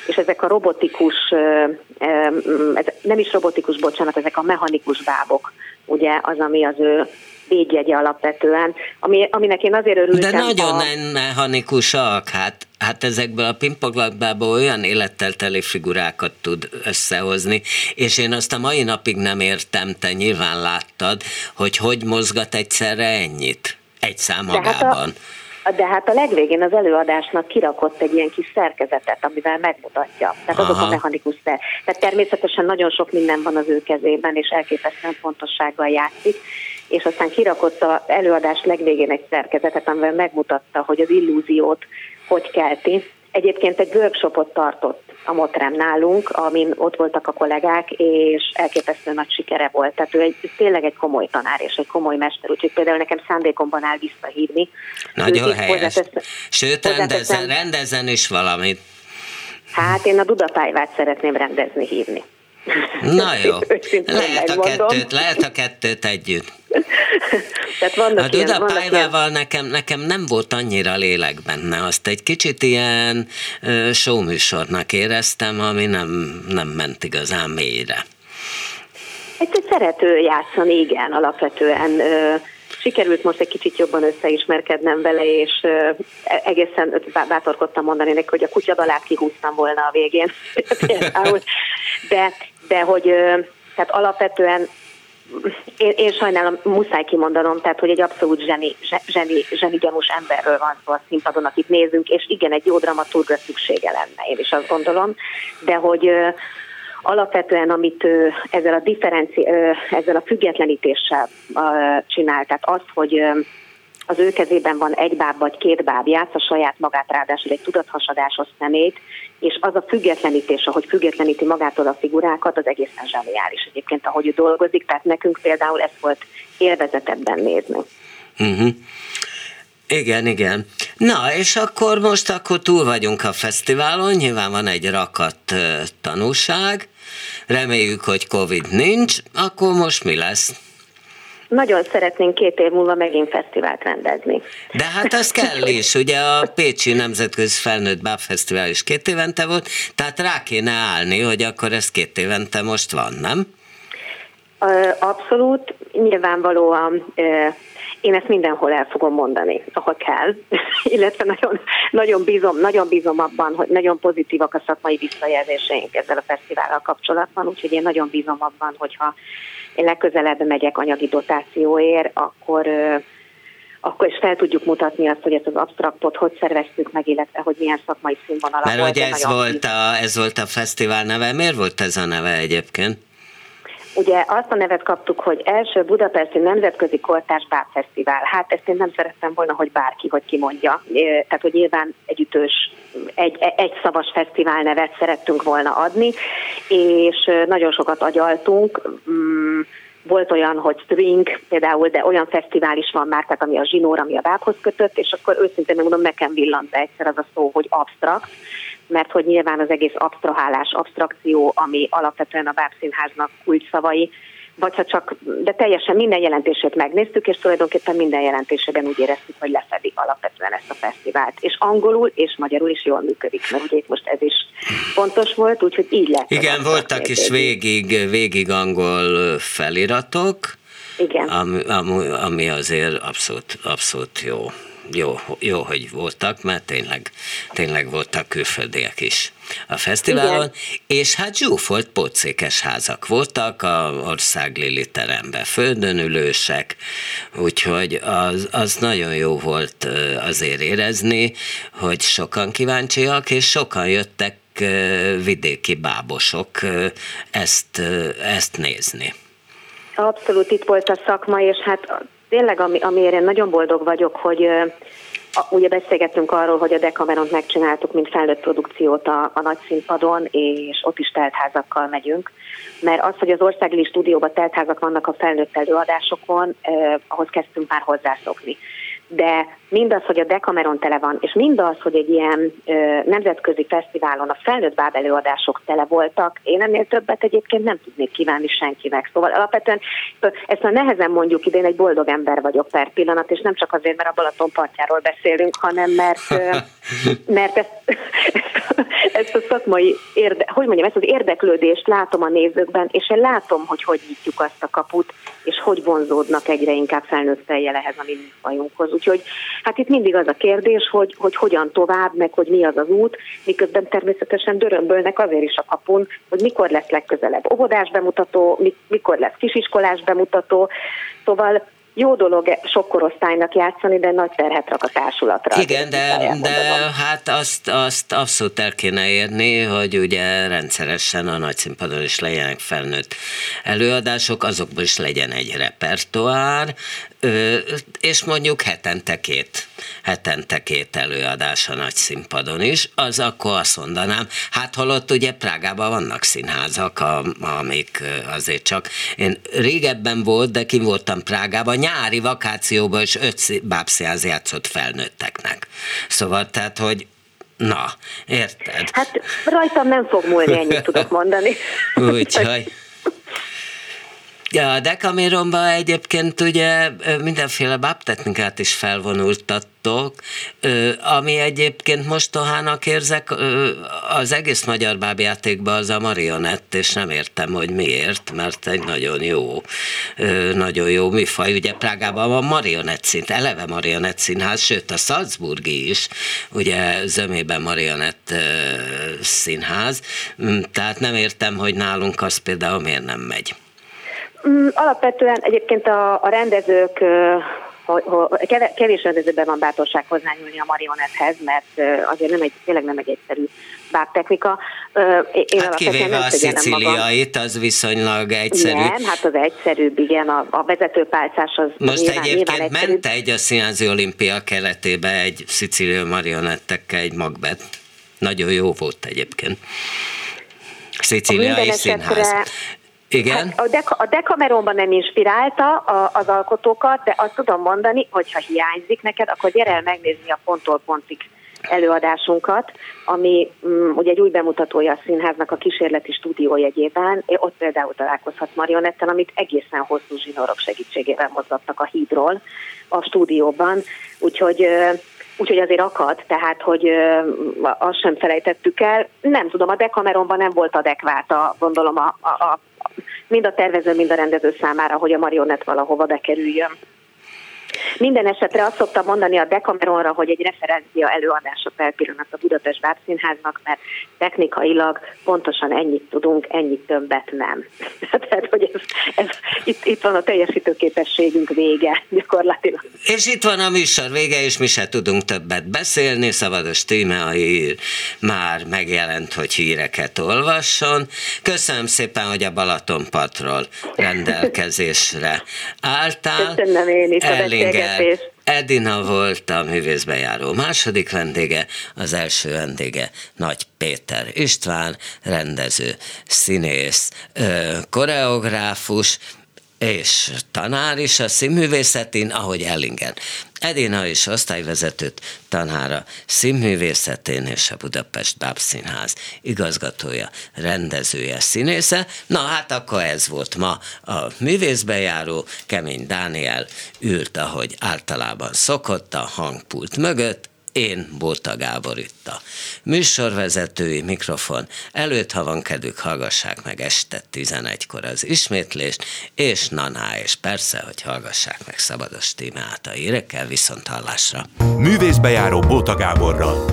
és ezek a robotikus, nem is robotikus, bocsánat, ezek a mechanikus bábok, ugye az, ami az ő védjegye alapvetően, ami, aminek én azért örültem. De nagyon a... mechanikusak, hát, hát ezekből a pingponglabdából olyan élettel teli figurákat tud összehozni, és én azt a mai napig nem értem, te nyilván láttad, hogy hogy mozgat egyszerre ennyit, egy szám magában. Hát a, de hát a legvégén az előadásnak kirakott egy ilyen kis szerkezetet, amivel megmutatja. Tehát Aha. azok a mechanikus szer. Tehát természetesen nagyon sok minden van az ő kezében, és elképesztően fontossággal játszik, és aztán kirakott az előadás legvégén egy szerkezetet, amivel megmutatta, hogy az illúziót hogy kelti. Egyébként egy workshopot tartott a Motrem nálunk, amin ott voltak a kollégák, és elképesztő nagy sikere volt. Tehát ő egy, tényleg egy komoly tanár és egy komoly mester, úgyhogy például nekem szándékomban áll visszahívni. Nagyon helyes. Sőt, rendezzen, rendezzen is valamit. Hát én a Dudapályvát szeretném rendezni, hívni. Na jó, lehet a, kettőt, lehet a kettőt együtt. Tehát vannak a Duda Pályvával nekem, nekem nem volt annyira lélek benne, azt egy kicsit ilyen uh, showműsornak éreztem, ami nem, nem ment igazán mélyre. Egy szerető játszani, igen, alapvetően. Uh, sikerült most egy kicsit jobban összeismerkednem vele, és uh, egészen bátorkodtam mondani neki, hogy a kutyadalát kihúztam volna a végén. [LAUGHS] de, de hogy tehát alapvetően én, én sajnálom, muszáj kimondanom, tehát hogy egy abszolút zseni, zseni, zseni gyanús emberről van szó a színpadon, akit nézünk, és igen, egy jó dramaturgra szüksége lenne, én is azt gondolom, de hogy alapvetően, amit ezzel a differenci, ezzel a függetlenítéssel csinál, tehát az, hogy az ő kezében van egy báb vagy két báb, a saját magát, ráadásul egy tudathasadásos szemét, és az a függetlenítés, ahogy függetleníti magától a figurákat, az egészen zseniális egyébként, ahogy ő dolgozik, tehát nekünk például ez volt élvezetebben nézni. Uh-huh. Igen, igen. Na, és akkor most akkor túl vagyunk a fesztiválon, nyilván van egy rakat tanúság, reméljük, hogy Covid nincs, akkor most mi lesz? Nagyon szeretnénk két év múlva megint fesztivált rendezni. De hát az kell is, ugye a Pécsi Nemzetközi Felnőtt Báb Fesztivál is két évente volt, tehát rá kéne állni, hogy akkor ez két évente most van, nem? Abszolút, nyilvánvalóan én ezt mindenhol el fogom mondani, ahol kell, [LAUGHS] illetve nagyon, nagyon, bízom, nagyon bízom abban, hogy nagyon pozitívak a szakmai visszajelzéseink ezzel a fesztivállal kapcsolatban, úgyhogy én nagyon bízom abban, hogyha én legközelebb megyek anyagi dotációért, akkor akkor is fel tudjuk mutatni azt, hogy ezt az abstraktot hogy szerveztük meg, illetve hogy milyen szakmai színvonalak Mert hogy ez volt, a, ez volt a fesztivál neve, miért volt ez a neve egyébként? Ugye azt a nevet kaptuk, hogy első Budapesti Nemzetközi Kortárs Bábfesztivál. Hát ezt én nem szerettem volna, hogy bárki, hogy kimondja. Tehát, hogy nyilván egy ütős, egy, egy szavas fesztivál nevet szerettünk volna adni, és nagyon sokat agyaltunk. Mm, volt olyan, hogy string például, de olyan fesztivál is van már, tehát ami a zsinór, ami a bábhoz kötött, és akkor őszintén megmondom, nekem villant be egyszer az a szó, hogy absztrakt, mert hogy nyilván az egész absztrahálás, abstrakció, ami alapvetően a bábszínháznak kulcsszavai, vagy ha csak, de teljesen minden jelentését megnéztük, és tulajdonképpen minden jelentésében úgy éreztük, hogy lefedik alapvetően ezt a fesztivált. És angolul és magyarul is jól működik, mert ugye itt most ez is fontos volt, úgyhogy így lett. Igen, voltak is végig, végig angol feliratok, igen. Ami, ami azért abszolút, abszolút jó jó, jó, hogy voltak, mert tényleg, tényleg voltak külföldiek is a fesztiválon, Igen. és hát zsúfolt pocékes házak voltak, a ország Lili teremben földönülősek, úgyhogy az, az nagyon jó volt azért érezni, hogy sokan kíváncsiak, és sokan jöttek vidéki bábosok ezt, ezt nézni. Abszolút itt volt a szakma, és hát tényleg, ami, amiért én nagyon boldog vagyok, hogy ugye beszélgettünk arról, hogy a Decameront megcsináltuk, mint felnőtt produkciót a, a nagy színpadon, és ott is teltházakkal megyünk. Mert az, hogy az országli stúdióban teltházak vannak a felnőtt előadásokon, eh, ahhoz kezdtünk már hozzászokni de mindaz, hogy a Decameron tele van, és mindaz, hogy egy ilyen ö, nemzetközi fesztiválon a felnőtt báb előadások tele voltak, én ennél többet egyébként nem tudnék kívánni senkinek. Szóval alapvetően ezt már nehezen mondjuk idén, egy boldog ember vagyok per pillanat, és nem csak azért, mert a Balaton partjáról beszélünk, hanem mert, [LAUGHS] mert ezt, ezt a szakmai, érde, hogy mondjam, ezt az érdeklődést látom a nézőkben, és én látom, hogy hogy nyitjuk azt a kaput, és hogy vonzódnak egyre inkább felnőtt fejjel ehhez a mi fajunkhoz. Úgyhogy hát itt mindig az a kérdés, hogy, hogy hogyan tovább, meg hogy mi az az út, miközben természetesen dörömbölnek azért is a kapun, hogy mikor lesz legközelebb óvodás bemutató, mikor lesz kisiskolás bemutató. Szóval jó dolog sok korosztálynak játszani, de nagy terhet rak a társulatra. Igen, de, de hát azt, azt abszolút el kéne érni, hogy ugye rendszeresen a nagy színpadon is legyenek felnőtt előadások, azokból is legyen egy repertoár, és mondjuk hetente két, hetente két előadás a nagy színpadon is, az akkor azt mondanám, hát holott ugye Prágában vannak színházak, amik azért csak, én régebben volt, de kim voltam Prágában, nyári vakációban is öt bábszínház játszott felnőtteknek. Szóval tehát, hogy Na, érted? Hát rajtam nem fog múlni, ennyit tudok mondani. [LAUGHS] Úgyhogy a Decameronban egyébként ugye mindenféle bábtechnikát is felvonultattok, ami egyébként mostohának érzek, az egész magyar bábjátékban az a marionett, és nem értem, hogy miért, mert egy nagyon jó, nagyon jó műfaj. Ugye Prágában van marionett szint, eleve marionett színház, sőt a Salzburgi is, ugye zömében marionett színház, mm, tehát nem értem, hogy nálunk az például miért nem megy. Mm, alapvetően egyébként a, a rendezők kevés rendezőben van bátorság hozzányúlni a marionethez, mert azért nem egy, tényleg nem egy egyszerű bábtechnika. Én hát kivéve a szicíliait, az viszonylag egyszerű. Nem, hát az egyszerűbb, igen, a, a vezetőpálcás az Most nyilván, egyébként nyilván ment egy a Színházi Olimpia keretébe egy szicíliai marionettekkel, egy magbet. Nagyon jó volt egyébként. Szicíliai színház. Igen. Hát a, Deka, a Decameronban nem inspirálta a, az alkotókat, de azt tudom mondani, hogy ha hiányzik neked, akkor gyere el megnézni a ponttól pontig előadásunkat, ami um, ugye egy új bemutatója a színháznak a kísérleti stúdiójegyében. Ott például találkozhat marionettel, amit egészen hosszú zsinórok segítségével mozgattak a hídról a stúdióban. Úgyhogy Úgyhogy azért akad, tehát hogy azt sem felejtettük el. Nem tudom, a Decameronban nem volt adekvát a, gondolom a, a, a mind a tervező, mind a rendező számára, hogy a marionett valahova bekerüljön. Minden esetre azt szoktam mondani a Decameronra, hogy egy referencia előadása per pillanat a Budapest Bábszínháznak, mert technikailag pontosan ennyit tudunk, ennyit többet nem. [LAUGHS] Tehát, hogy ez, ez, itt, itt van a teljesítőképességünk vége gyakorlatilag. És itt van a műsor vége, és mi se tudunk többet beszélni. Szabados Tíme a hír már megjelent, hogy híreket olvasson. Köszönöm szépen, hogy a Balatonpatról rendelkezésre álltál. Köszönöm én is Ellinger Edina volt a művészbejáró második vendége, az első vendége Nagy Péter István, rendező, színész, koreográfus, és tanár is a színművészetén, ahogy Ellingen. Edina is osztályvezetőt, tanára színművészetén és a Budapest Bábszínház igazgatója, rendezője, színésze. Na hát akkor ez volt ma a művészbejáró. Kemény Dániel ült, ahogy általában szokott a hangpult mögött, én Bóta Gábor itt a műsorvezetői mikrofon előtt, ha van kedvük, hallgassák meg este 11-kor az ismétlést, és naná, és persze, hogy hallgassák meg Szabados Tímeát a hírekkel, viszont hallásra. Művészbejáró Bóta Gáborral.